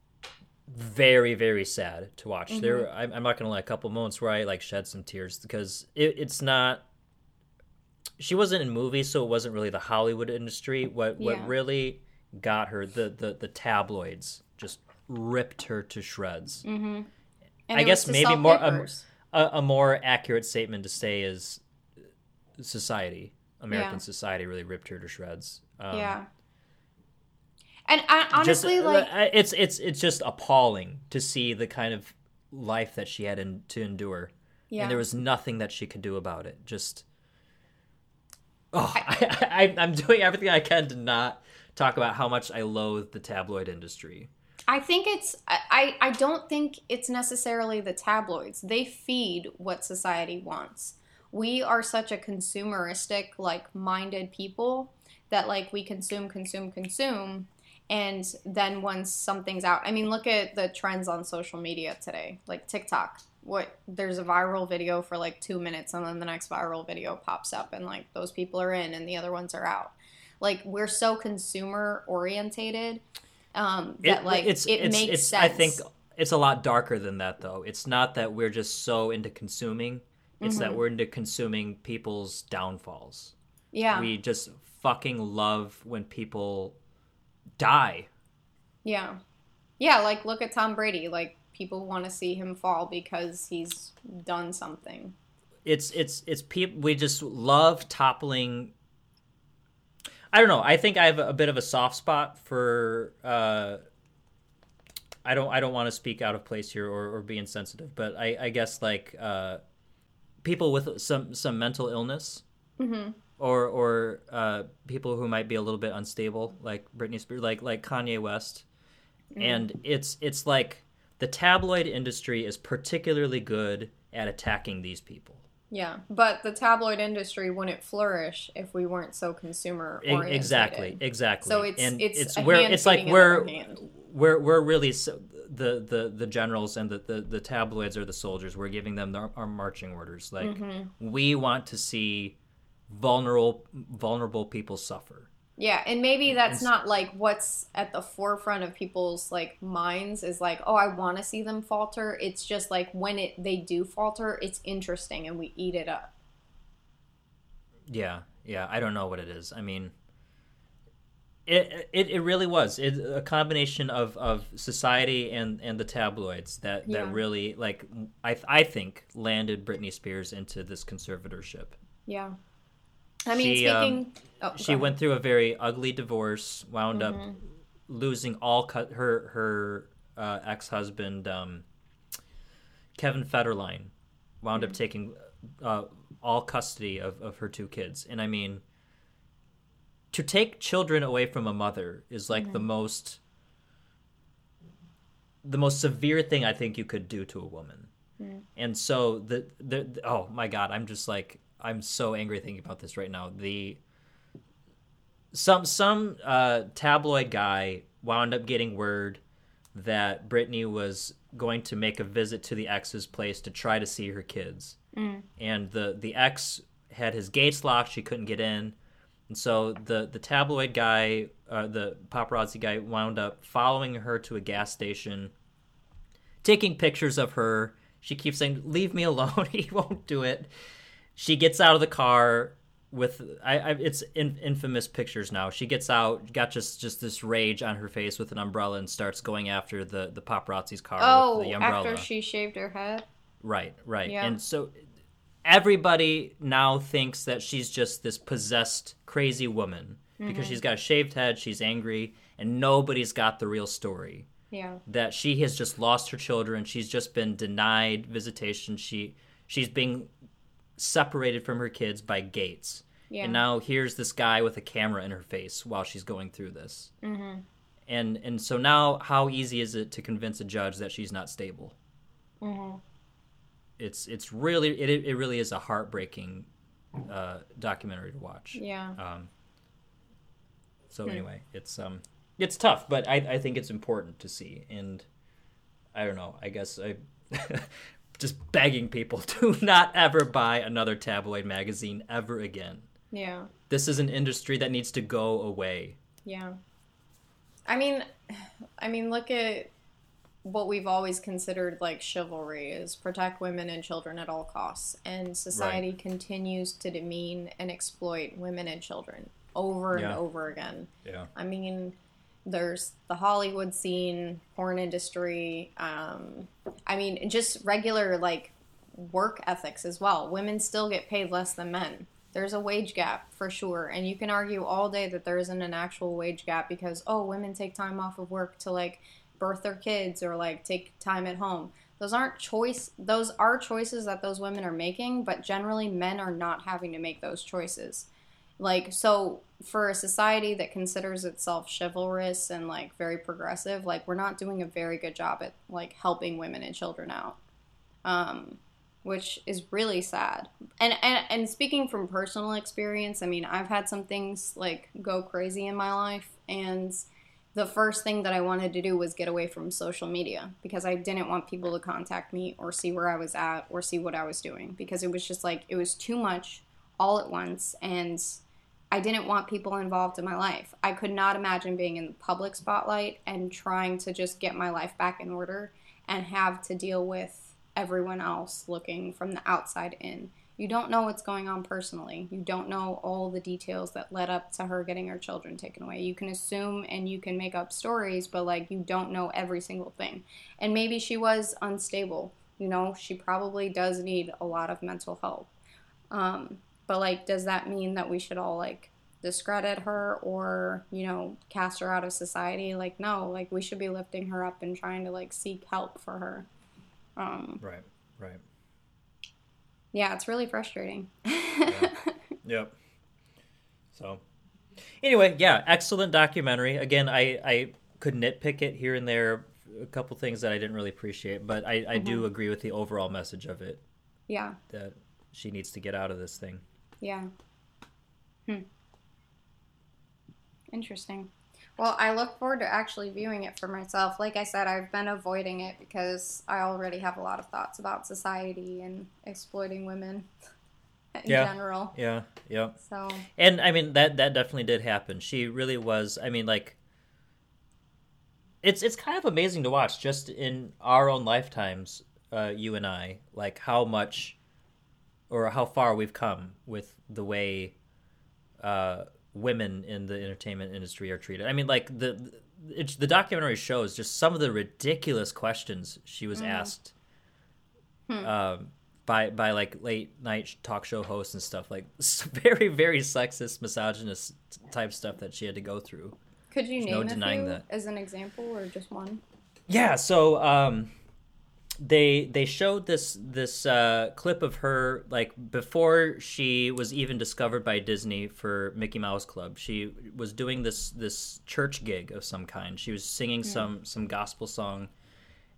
very very sad to watch. Mm-hmm. There, I'm, I'm not gonna lie. A couple moments where I like shed some tears because it, it's not. She wasn't in movies, so it wasn't really the Hollywood industry. What Yeah. what really got her the, the the tabloids just ripped her to shreds. Mm-hmm. I guess maybe more, um, a, a more accurate statement to say is society, American Yeah. society, really ripped her to shreds. Um, yeah. And I, just- honestly, like, uh, it's it's it's just appalling to see the kind of life that she had in, to endure, yeah, and there was nothing that she could do about it. Just, oh, I, I, I'm doing everything I can to not talk about how much I loathe the tabloid industry. I think it's I, I I don't think it's necessarily the tabloids. They feed what society wants. We are such a consumeristic, like minded people that like we consume, consume, consume, and then once something's out, I mean, look at the trends on social media today, like TikTok. What there's a viral video for like two minutes, and then the next viral video pops up, and like those people are in, and the other ones are out. Like we're so consumer orientated um, that like it's, it it's, makes it's, sense. I think it's a lot darker than that, though. It's not that we're just so into consuming; it's Mm-hmm. that we're into consuming people's downfalls. yeah, We just fucking love when people die. yeah, yeah. Like look at Tom Brady. Like people want to see him fall because he's done something. It's it's it's people. We just love toppling. I don't know. I think I have a bit of a soft spot for. Uh, I don't. I don't want to speak out of place here or, or be insensitive, but I, I guess like uh, people with some some mental illness, Mm-hmm. Or or uh, people who might be a little bit unstable, like Britney Spears, like like Kanye West, and it's it's like the tabloid industry is particularly good at attacking these people. Yeah, but the tabloid industry wouldn't flourish if we weren't so consumer oriented. exactly, exactly. So it's and it's, it's where it's like we're we're we're really so, the the the generals and the, the the tabloids are the soldiers. We're giving them our, our marching orders. Like Mm-hmm. we want to see vulnerable vulnerable people suffer. Yeah, and maybe that's It's- not like what's at the forefront of people's like minds is like, oh, I want to see them falter. It's just like when it they do falter, it's interesting and we eat it up. Yeah, yeah. I don't know what it is. I mean, it it, it really was it, a combination of, of society and, and the tabloids that, Yeah. that really like I I think landed Britney Spears into this conservatorship. Yeah. I mean, She, um, speaking. oh, She went through a very ugly divorce, wound up Mm-hmm. losing all cut her her uh, ex husband um, Kevin Federline wound Mm-hmm. up taking uh, all custody of, of her two kids, and I mean, to take children away from a mother is like Mm-hmm. the most the most severe thing I think you could do to a woman. And so the, the the oh my god, I'm just like I'm so angry thinking about this right now. The some some uh, tabloid guy wound up getting word that Britney was going to make a visit to the ex's place to try to see her kids, and the the ex had his gates locked; she couldn't get in, and so the the tabloid guy, uh, the paparazzi guy, wound up following her to a gas station, taking pictures of her. She keeps saying, "Leave me alone." he won't do it. She gets out of the car with I, I it's in, infamous pictures now. She gets out, got just just this rage on her face with an umbrella, and starts going after the the paparazzi's car Oh, with the umbrella. after she shaved her head. Right, right. Yeah. And so everybody now thinks that she's just this possessed, crazy woman Mm-hmm. because she's got a shaved head, she's angry, and nobody's got the real story. Yeah. That she has just lost her children, she's just been denied visitation, she she's being separated from her kids by gates. Yeah. And now here's this guy with a camera in her face while she's going through this. Mm-hmm. And and so now how easy is it to convince a judge that she's not stable? Mm-hmm. it's it's really it it really is a heartbreaking uh, documentary to watch. Yeah. Um, so anyway, it's um it's tough, but I I think it's important to see, and I don't know. I guess I just begging people to not ever buy another tabloid magazine ever again. Yeah. This is an industry that needs to go away. Yeah. I mean, I mean, look at what we've always considered like chivalry is protect women and children at all costs, and society continues to demean and exploit women and children over and over again. Yeah. I mean, there's the Hollywood scene, porn industry. Um, I mean, just regular like work ethics as well. Women still get paid less than men. There's a wage gap for sure, and you can argue all day that there isn't an actual wage gap because oh, women take time off of work to like birth their kids or like take time at home. Those aren't choice. Those are choices that those women are making, but generally men are not having to make those choices like so for a society that considers itself chivalrous and like very progressive like we're not doing a very good job at like helping women and children out. Um which is really sad. And and, and speaking from personal experience i mean i've had some things like go crazy in my life and the first thing that I wanted to do was get away from social media because I didn't want people to contact me or see where I was at or see what I was doing because it was just like it was too much all at once and I didn't want people involved in my life. I could not imagine being in the public spotlight and trying to just get my life back in order and have to deal with everyone else looking from the outside in. You don't know what's going on personally. You don't know all the details that led up to her getting her children taken away. You can assume and you can make up stories, but like you don't know every single thing. And maybe she was unstable. You know, she probably does need a lot of mental help. Um, but like, does that mean that we should all like discredit her or you know cast her out of society? Like, no. Like, we should be lifting her up and trying to like seek help for her. Um, Right. Right. yeah, it's really frustrating. Yep. So, anyway, yeah, excellent documentary. Again, I I could nitpick it here and there, a couple things that I didn't really appreciate, but I I do agree with the overall message of it yeah, that she needs to get out of this thing. Yeah. Hmm. Interesting. Well, I look forward to actually viewing it for myself. Like I said, I've been avoiding it because I already have a lot of thoughts about society and exploiting women in Yeah. general. Yeah. Yep. So, And I mean that that definitely did happen. She really was. I mean, like, it's it's kind of amazing to watch just in our own lifetimes, uh, you and I, like how much or how far we've come with the way uh, women in the entertainment industry are treated. I mean, like the it's, the documentary shows just some of the ridiculous questions she was asked. Um, by by like late night talk show hosts and stuff like very very sexist misogynist type stuff that she had to go through could you There's name no a denying few that. as an example or just one? yeah so um they they showed this this uh clip of her like before she was even discovered by disney for mickey mouse club she was doing this this church gig of some kind. She was singing some some gospel song.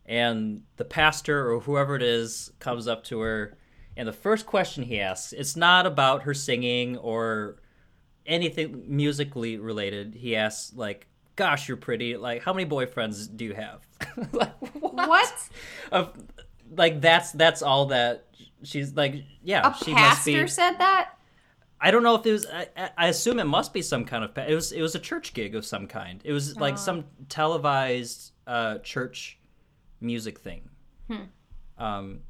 And the pastor or whoever it is comes up to her and the first question he asks it's not about her singing or anything musically related. He asks like gosh you're pretty like how many boyfriends do you have like what, What? Of, like that's that's all that she's like yeah A she must pastor be said that? I don't know if it was. I, I- I assume it must be some kind of. It was. It was a church gig of some kind. It was like Oh. some televised uh, church music thing. Hmm. Um,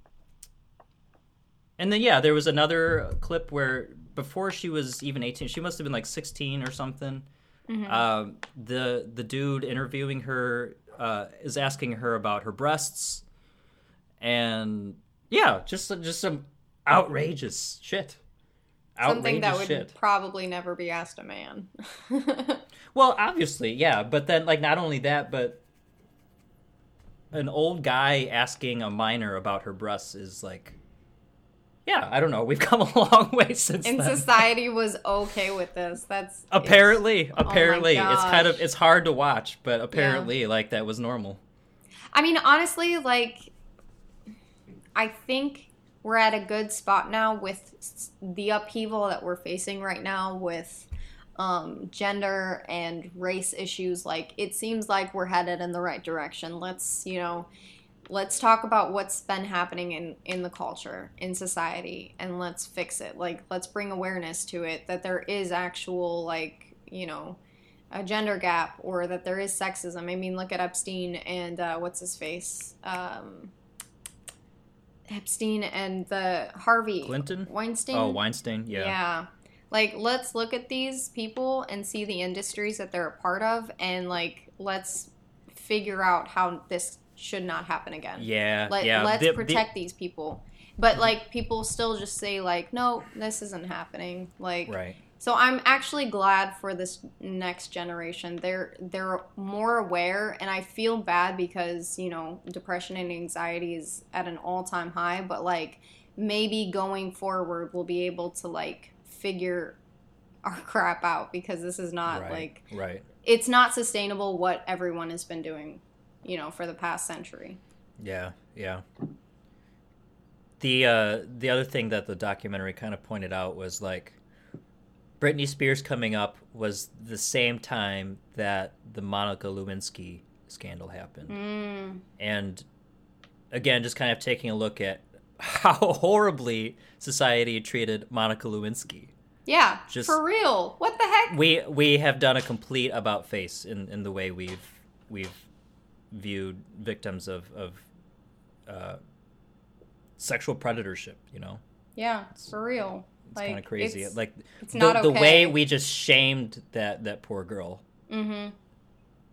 and then yeah, there was another clip where before she was even eighteen, she must have been like sixteen or something. Mm-hmm. Um, the the dude interviewing her uh, is asking her about her breasts, and yeah, just just some outrageous shit. Something that would shit. probably never be asked a man. Well, obviously, yeah, but then like not only that, but an old guy asking a minor about her breasts is like yeah, I don't know. We've come a long way since and then. society was okay with this. That's it's- apparently, Oh apparently, it's kind of it's hard to watch, but apparently like that was normal. I mean, honestly, like, I think we're at a good spot now with the upheaval that we're facing right now with um, gender and race issues. Like, it seems like we're headed in the right direction. Let's, you know, let's talk about what's been happening in in the culture in society and let's fix it like let's bring awareness to it that there is actual like you know a gender gap or that there is sexism i mean look at epstein and uh, what's his face um, epstein and the harvey Clinton? weinstein Oh, Weinstein, yeah. yeah. Like, let's look at these people and see the industries that they're a part of, and like, let's figure out how this should not happen again. Yeah, Let, yeah. Let's The- the- protect these people. But like, people still just say like, no, this isn't happening. Like, right. so I'm actually glad for this next generation. They're they're more aware, and I feel bad because you know depression and anxiety is at an all time high. But like maybe going forward, we'll be able to like figure our crap out because this is not right. like right. it's not sustainable what everyone has been doing, you know, for the past century. Yeah, yeah. The uh, the other thing that the documentary kind of pointed out was like Britney Spears coming up was the same time that the Monica Lewinsky scandal happened, Mm. and again, just kind of taking a look at how horribly society treated Monica Lewinsky. Yeah, Just- for real. What the heck? We we have done a complete about face in, in the way we've we've viewed victims of of uh, sexual predatorship. You know, Yeah, it's for real. it's kind of crazy. it's- like it's the, not the way we just shamed that that poor girl. Mm-hmm.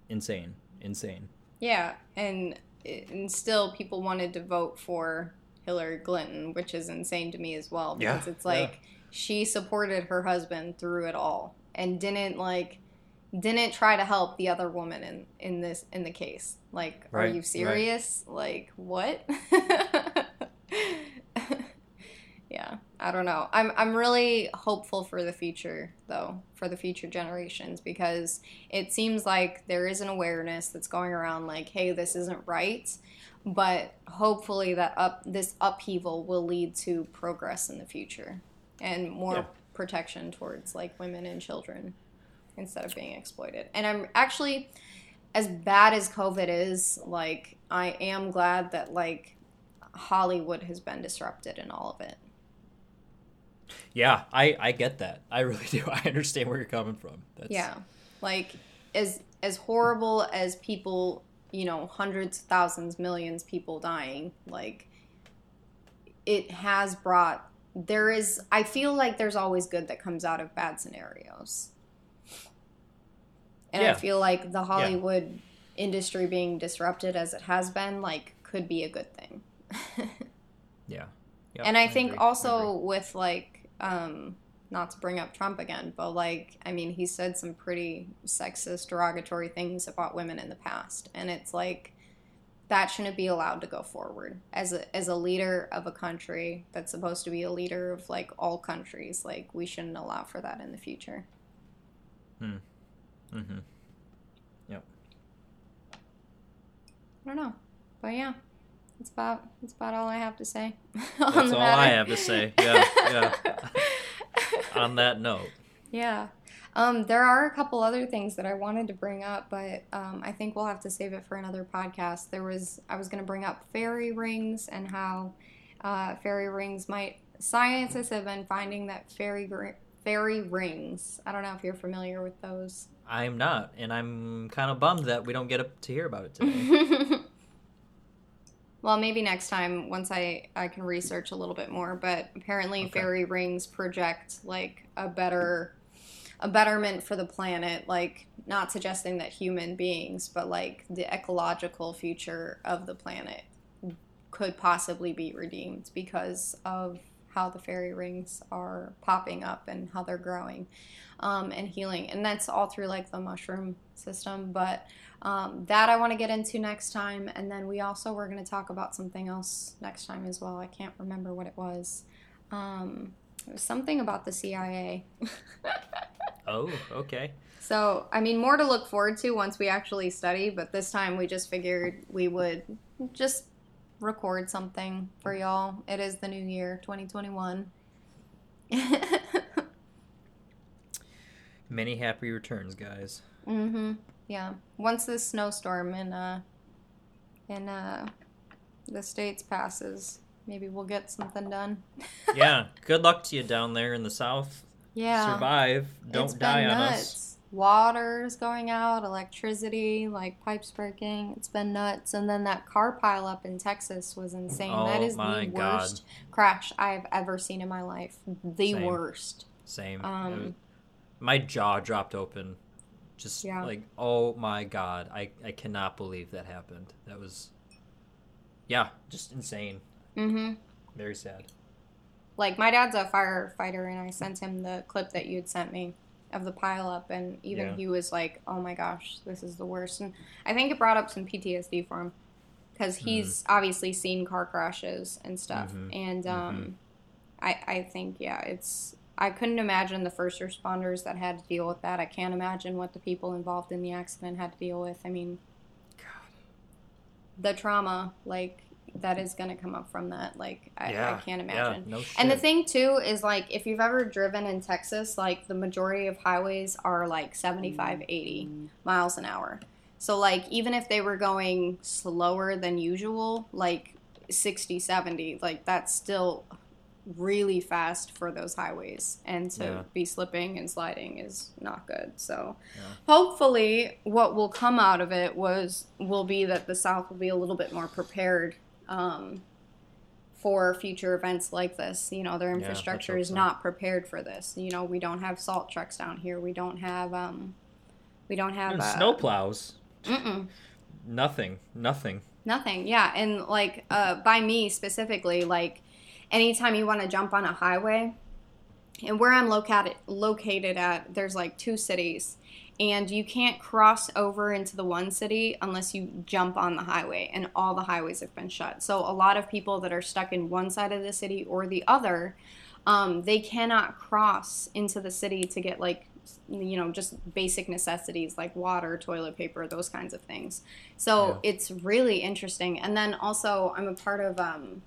Insane, insane. Yeah, and and still people wanted to vote for Hillary Clinton, which is insane to me as well Yeah, because it's yeah. like she supported her husband through it all and didn't like didn't try to help the other woman in in this in the case. Like, Right, are you right. serious? Like, what? yeah, I don't know. I'm I'm really hopeful for the future though, for the future generations because it seems like there is an awareness that's going around like, hey, this isn't right. But hopefully that up this upheaval will lead to progress in the future and more Yeah. protection towards like women and children instead of being exploited. And I'm actually as bad as COVID is, like I am glad that like Hollywood has been disrupted in all of it. Yeah, I I get that. I really do. I understand where you're coming from. That's, Yeah. Like as as horrible as people, you know, hundreds, thousands, millions people dying, like it has brought there is I feel like there's always good that comes out of bad scenarios. And I feel like the Hollywood industry being disrupted as it has been like could be a good thing. yeah. Yep, and I think agree, also agree. with like um not to bring up Trump again, but like I mean he said some pretty sexist derogatory things about women in the past and it's like that shouldn't be allowed to go forward as a as a leader of a country that's supposed to be a leader of like all countries like we shouldn't allow for that in the future. Mhm. Yep. I don't know. but yeah, that's about that's about all I have to say. That's all I have to say. Yeah, yeah. on that note. Yeah. Um, there are a couple other things that I wanted to bring up, but um, I think we'll have to save it for another podcast. There was I was going to bring up fairy rings and how uh, fairy rings might. Scientists have been finding that fairy fairy rings. I don't know if you're familiar with those. I'm not, and I'm kind of bummed that we don't get to hear about it today. well, maybe next time once I I can research a little bit more. But apparently, okay. fairy rings project like a better a betterment for the planet, like not suggesting that human beings, but like the ecological future of the planet could possibly be redeemed because of how the fairy rings are popping up and how they're growing um, and healing. And that's all through like the mushroom system. But um, that I want to get into next time. And then we also were going to talk about something else next time as well. I can't remember what it was. Um, it was something about the CIA. oh, okay. So, I mean, more to look forward to once we actually study, but this time we just figured we would just record something for y'all. It is the new year, 2021. Many happy returns, guys. Mm-hmm. Yeah. Once this snowstorm in uh in uh the states passes, maybe we'll get something done. yeah. Good luck to you down there in the south. Yeah. Survive. Don't die on nuts. us. Water's going out, electricity, like pipes breaking. It's been nuts. And then that car pileup in Texas was insane. Oh, that is the worst crash I've ever seen in my life. The Same. worst. Same. Um, my jaw dropped open. Just yeah. like, oh my god, I, I cannot believe that happened. That was, yeah, just insane. Mm-hmm. Very sad. Like my dad's a firefighter, and I sent him the clip that you'd sent me of the pileup, and even yeah. he was like, "Oh my gosh, this is the worst." And I think it brought up some PTSD for him because mm-hmm. he's mm-hmm. obviously seen car crashes and stuff, mm-hmm. and um, mm-hmm. I I think yeah, it's I couldn't imagine the first responders that had to deal with that. I can't imagine what the people involved in the accident had to deal with. I mean, God. the trauma, like that is going to come up from that. Like, I, yeah, I can't imagine. Yeah, no and the thing, too, is like if you've ever driven in Texas, like the majority of highways are like 75, 80 mm. miles an hour. So, like, even if they were going slower than usual, like 60, 70, like that's still really fast for those highways and to yeah. be slipping and sliding is not good so yeah. hopefully what will come out of it was will be that the south will be a little bit more prepared um, for future events like this. You know, their infrastructure yeah, is so. not prepared for this. You know, we don't have salt trucks down here. We don't have um, we don't have uh, snow plows. Mm-mm. Nothing. Nothing. Nothing. Yeah, and like uh, by me specifically, like anytime you want to jump on a highway, and where I'm located located at, there's like two cities and you can't cross over into the one city unless you jump on the highway and all the highways have been shut. So a lot of people that are stuck in one side of the city or the other um, they cannot cross into the city to get like you know just basic necessities like water toilet paper those kinds of things. So yeah. it's really interesting. And then also i'm a part of um,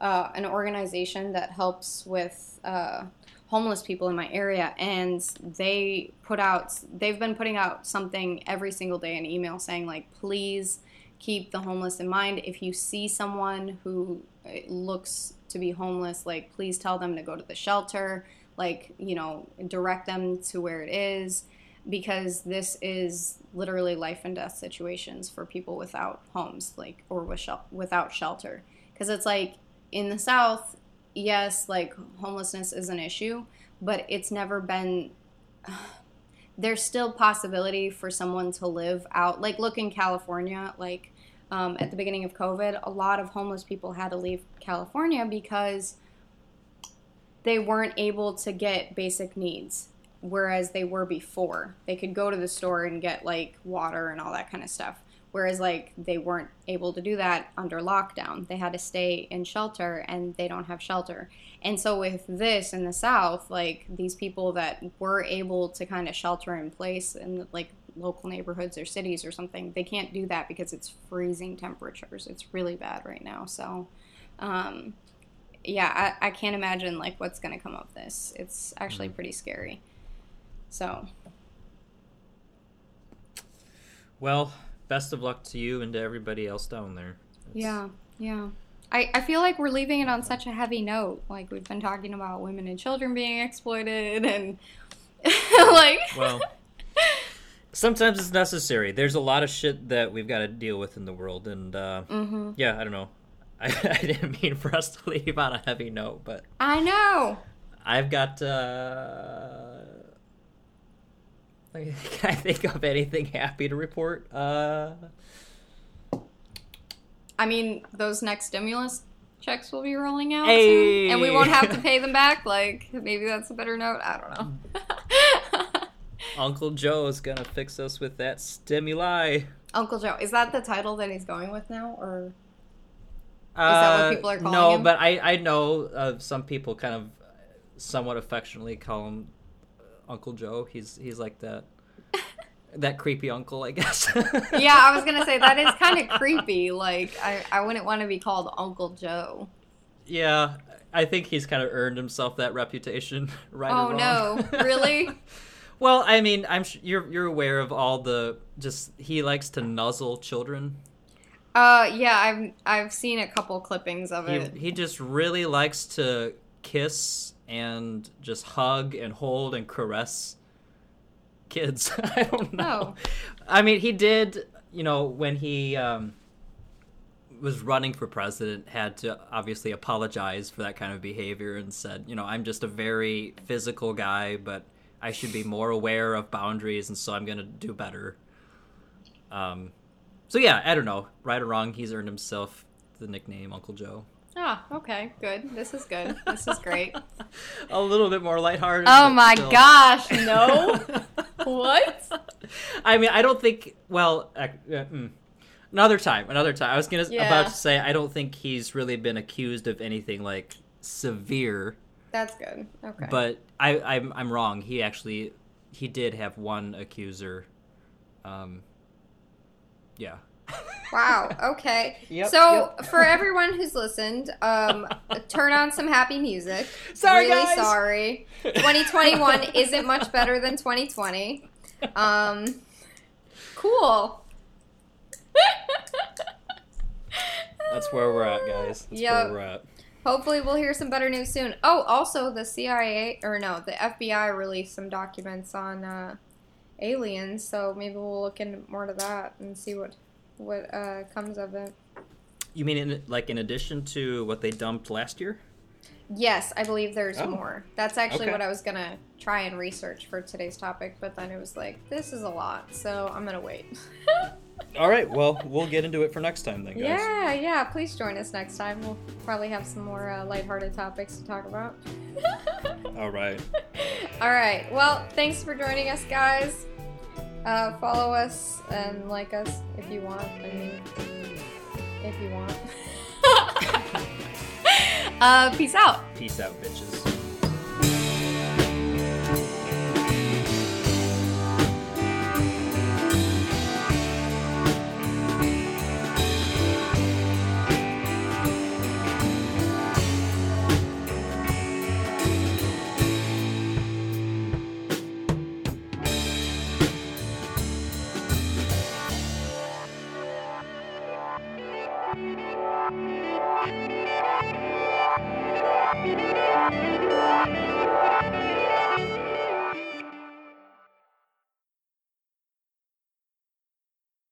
uh, an organization that helps with uh, homeless people in my area and they put out they've been putting out something every single day an email saying like please keep the homeless in mind. If you see someone who uh, looks to be homeless like please tell them to go to the shelter like you know direct them to where it is because this is literally life and death situations for people without homes like or without shelter. Because it's like in the south yes, like homelessness is an issue, but it's never been. There's still possibility for someone to live out. Like, look in California, like um, at the beginning of COVID, a lot of homeless people had to leave California because they weren't able to get basic needs, whereas they were before. They could go to the store and get like water and all that kind of stuff Whereas, like, they weren't able to do that under lockdown. They had to stay in shelter and they don't have shelter. And so, with this in the South, like, these people that were able to kind of shelter in place in, like, local neighborhoods or cities or something, they can't do that because it's freezing temperatures. It's really bad right now. So, um, yeah, I, I can't imagine, like, what's going to come of this. It's actually pretty scary. So, Well, best of luck to you and to everybody else down there. It's- Yeah, yeah. I, I feel like we're leaving it on such a heavy note. Like we've been talking about women and children being exploited and like Well, sometimes it's necessary. There's a lot of shit that we've got to deal with in the world, and uh, hmm yeah, I don't know. I, I didn't mean for us to leave on a heavy note, but I know. I've got. Uh, can I think of anything happy to report? Uh, I mean, those next stimulus checks will be rolling out Hey. soon, and we won't have to pay them back. Like maybe that's a better note. I don't know. Uncle Joe is gonna fix us with that stimuli. Uncle Joe, is that the title that he's going with now, or Uh, that what people are calling no, him? but I I know uh, some people kind of somewhat affectionately call him uh, Uncle Joe. He's he's like that that creepy uncle, I guess. yeah, I was gonna say that is kind of creepy. Like I, I wouldn't want to be called Uncle Joe. Yeah, I think he's kind of earned himself that reputation. Right? Oh no, really? well, I mean, I'm sh- you're you're aware of all the just he likes to nuzzle children. Uh, yeah, I've I've seen a couple clippings of He it. he just really likes to kiss and just hug and hold and caress kids. I don't know. Oh. I mean, he did, you know, when he um, was running for president, had to obviously apologize for that kind of behavior and said, you know, I'm just a very physical guy, but I should be more aware of boundaries, and so I'm going to do better. Um, so yeah, I don't know, right or wrong, he's earned himself the nickname Uncle Joe. Ah, okay, good. This is good. This is great. a little bit more lighthearted. Oh my still. gosh, no. What? I mean, I don't think. Well, uh, uh, mm. another time, another time. I was gonna Yeah. about to say I don't think he's really been accused of anything like severe, That's good. Okay. but I, I'm I'm wrong. He actually he did have one accuser. Um. Yeah. Wow. Okay. Yep, so for everyone who's listened, um, turn on some happy music. Sorry, really guys. sorry. 2021 isn't much better than 2020. Um, cool. That's where we're at, guys. That's Yep. where we're at. Hopefully, we'll hear some better news soon. Oh, also, the CIA or no, the FBI released some documents on uh, aliens, so maybe we'll look into more to that and see what what uh, comes of it. You mean in, like in addition to what they dumped last year? Yes, I believe there's Oh. more. That's actually Okay. what I was gonna try and research for today's topic, but then it was like, this is a lot, so I'm gonna wait. All right. Well, we'll get into it for next time then, guys. yeah, yeah. Please join us next time. We'll probably have some more uh, lighthearted topics to talk about. All right. All right. Well, thanks for joining us, guys. Uh, follow us and like us if you want. I mean, if you want. uh, peace out. Peace out, bitches.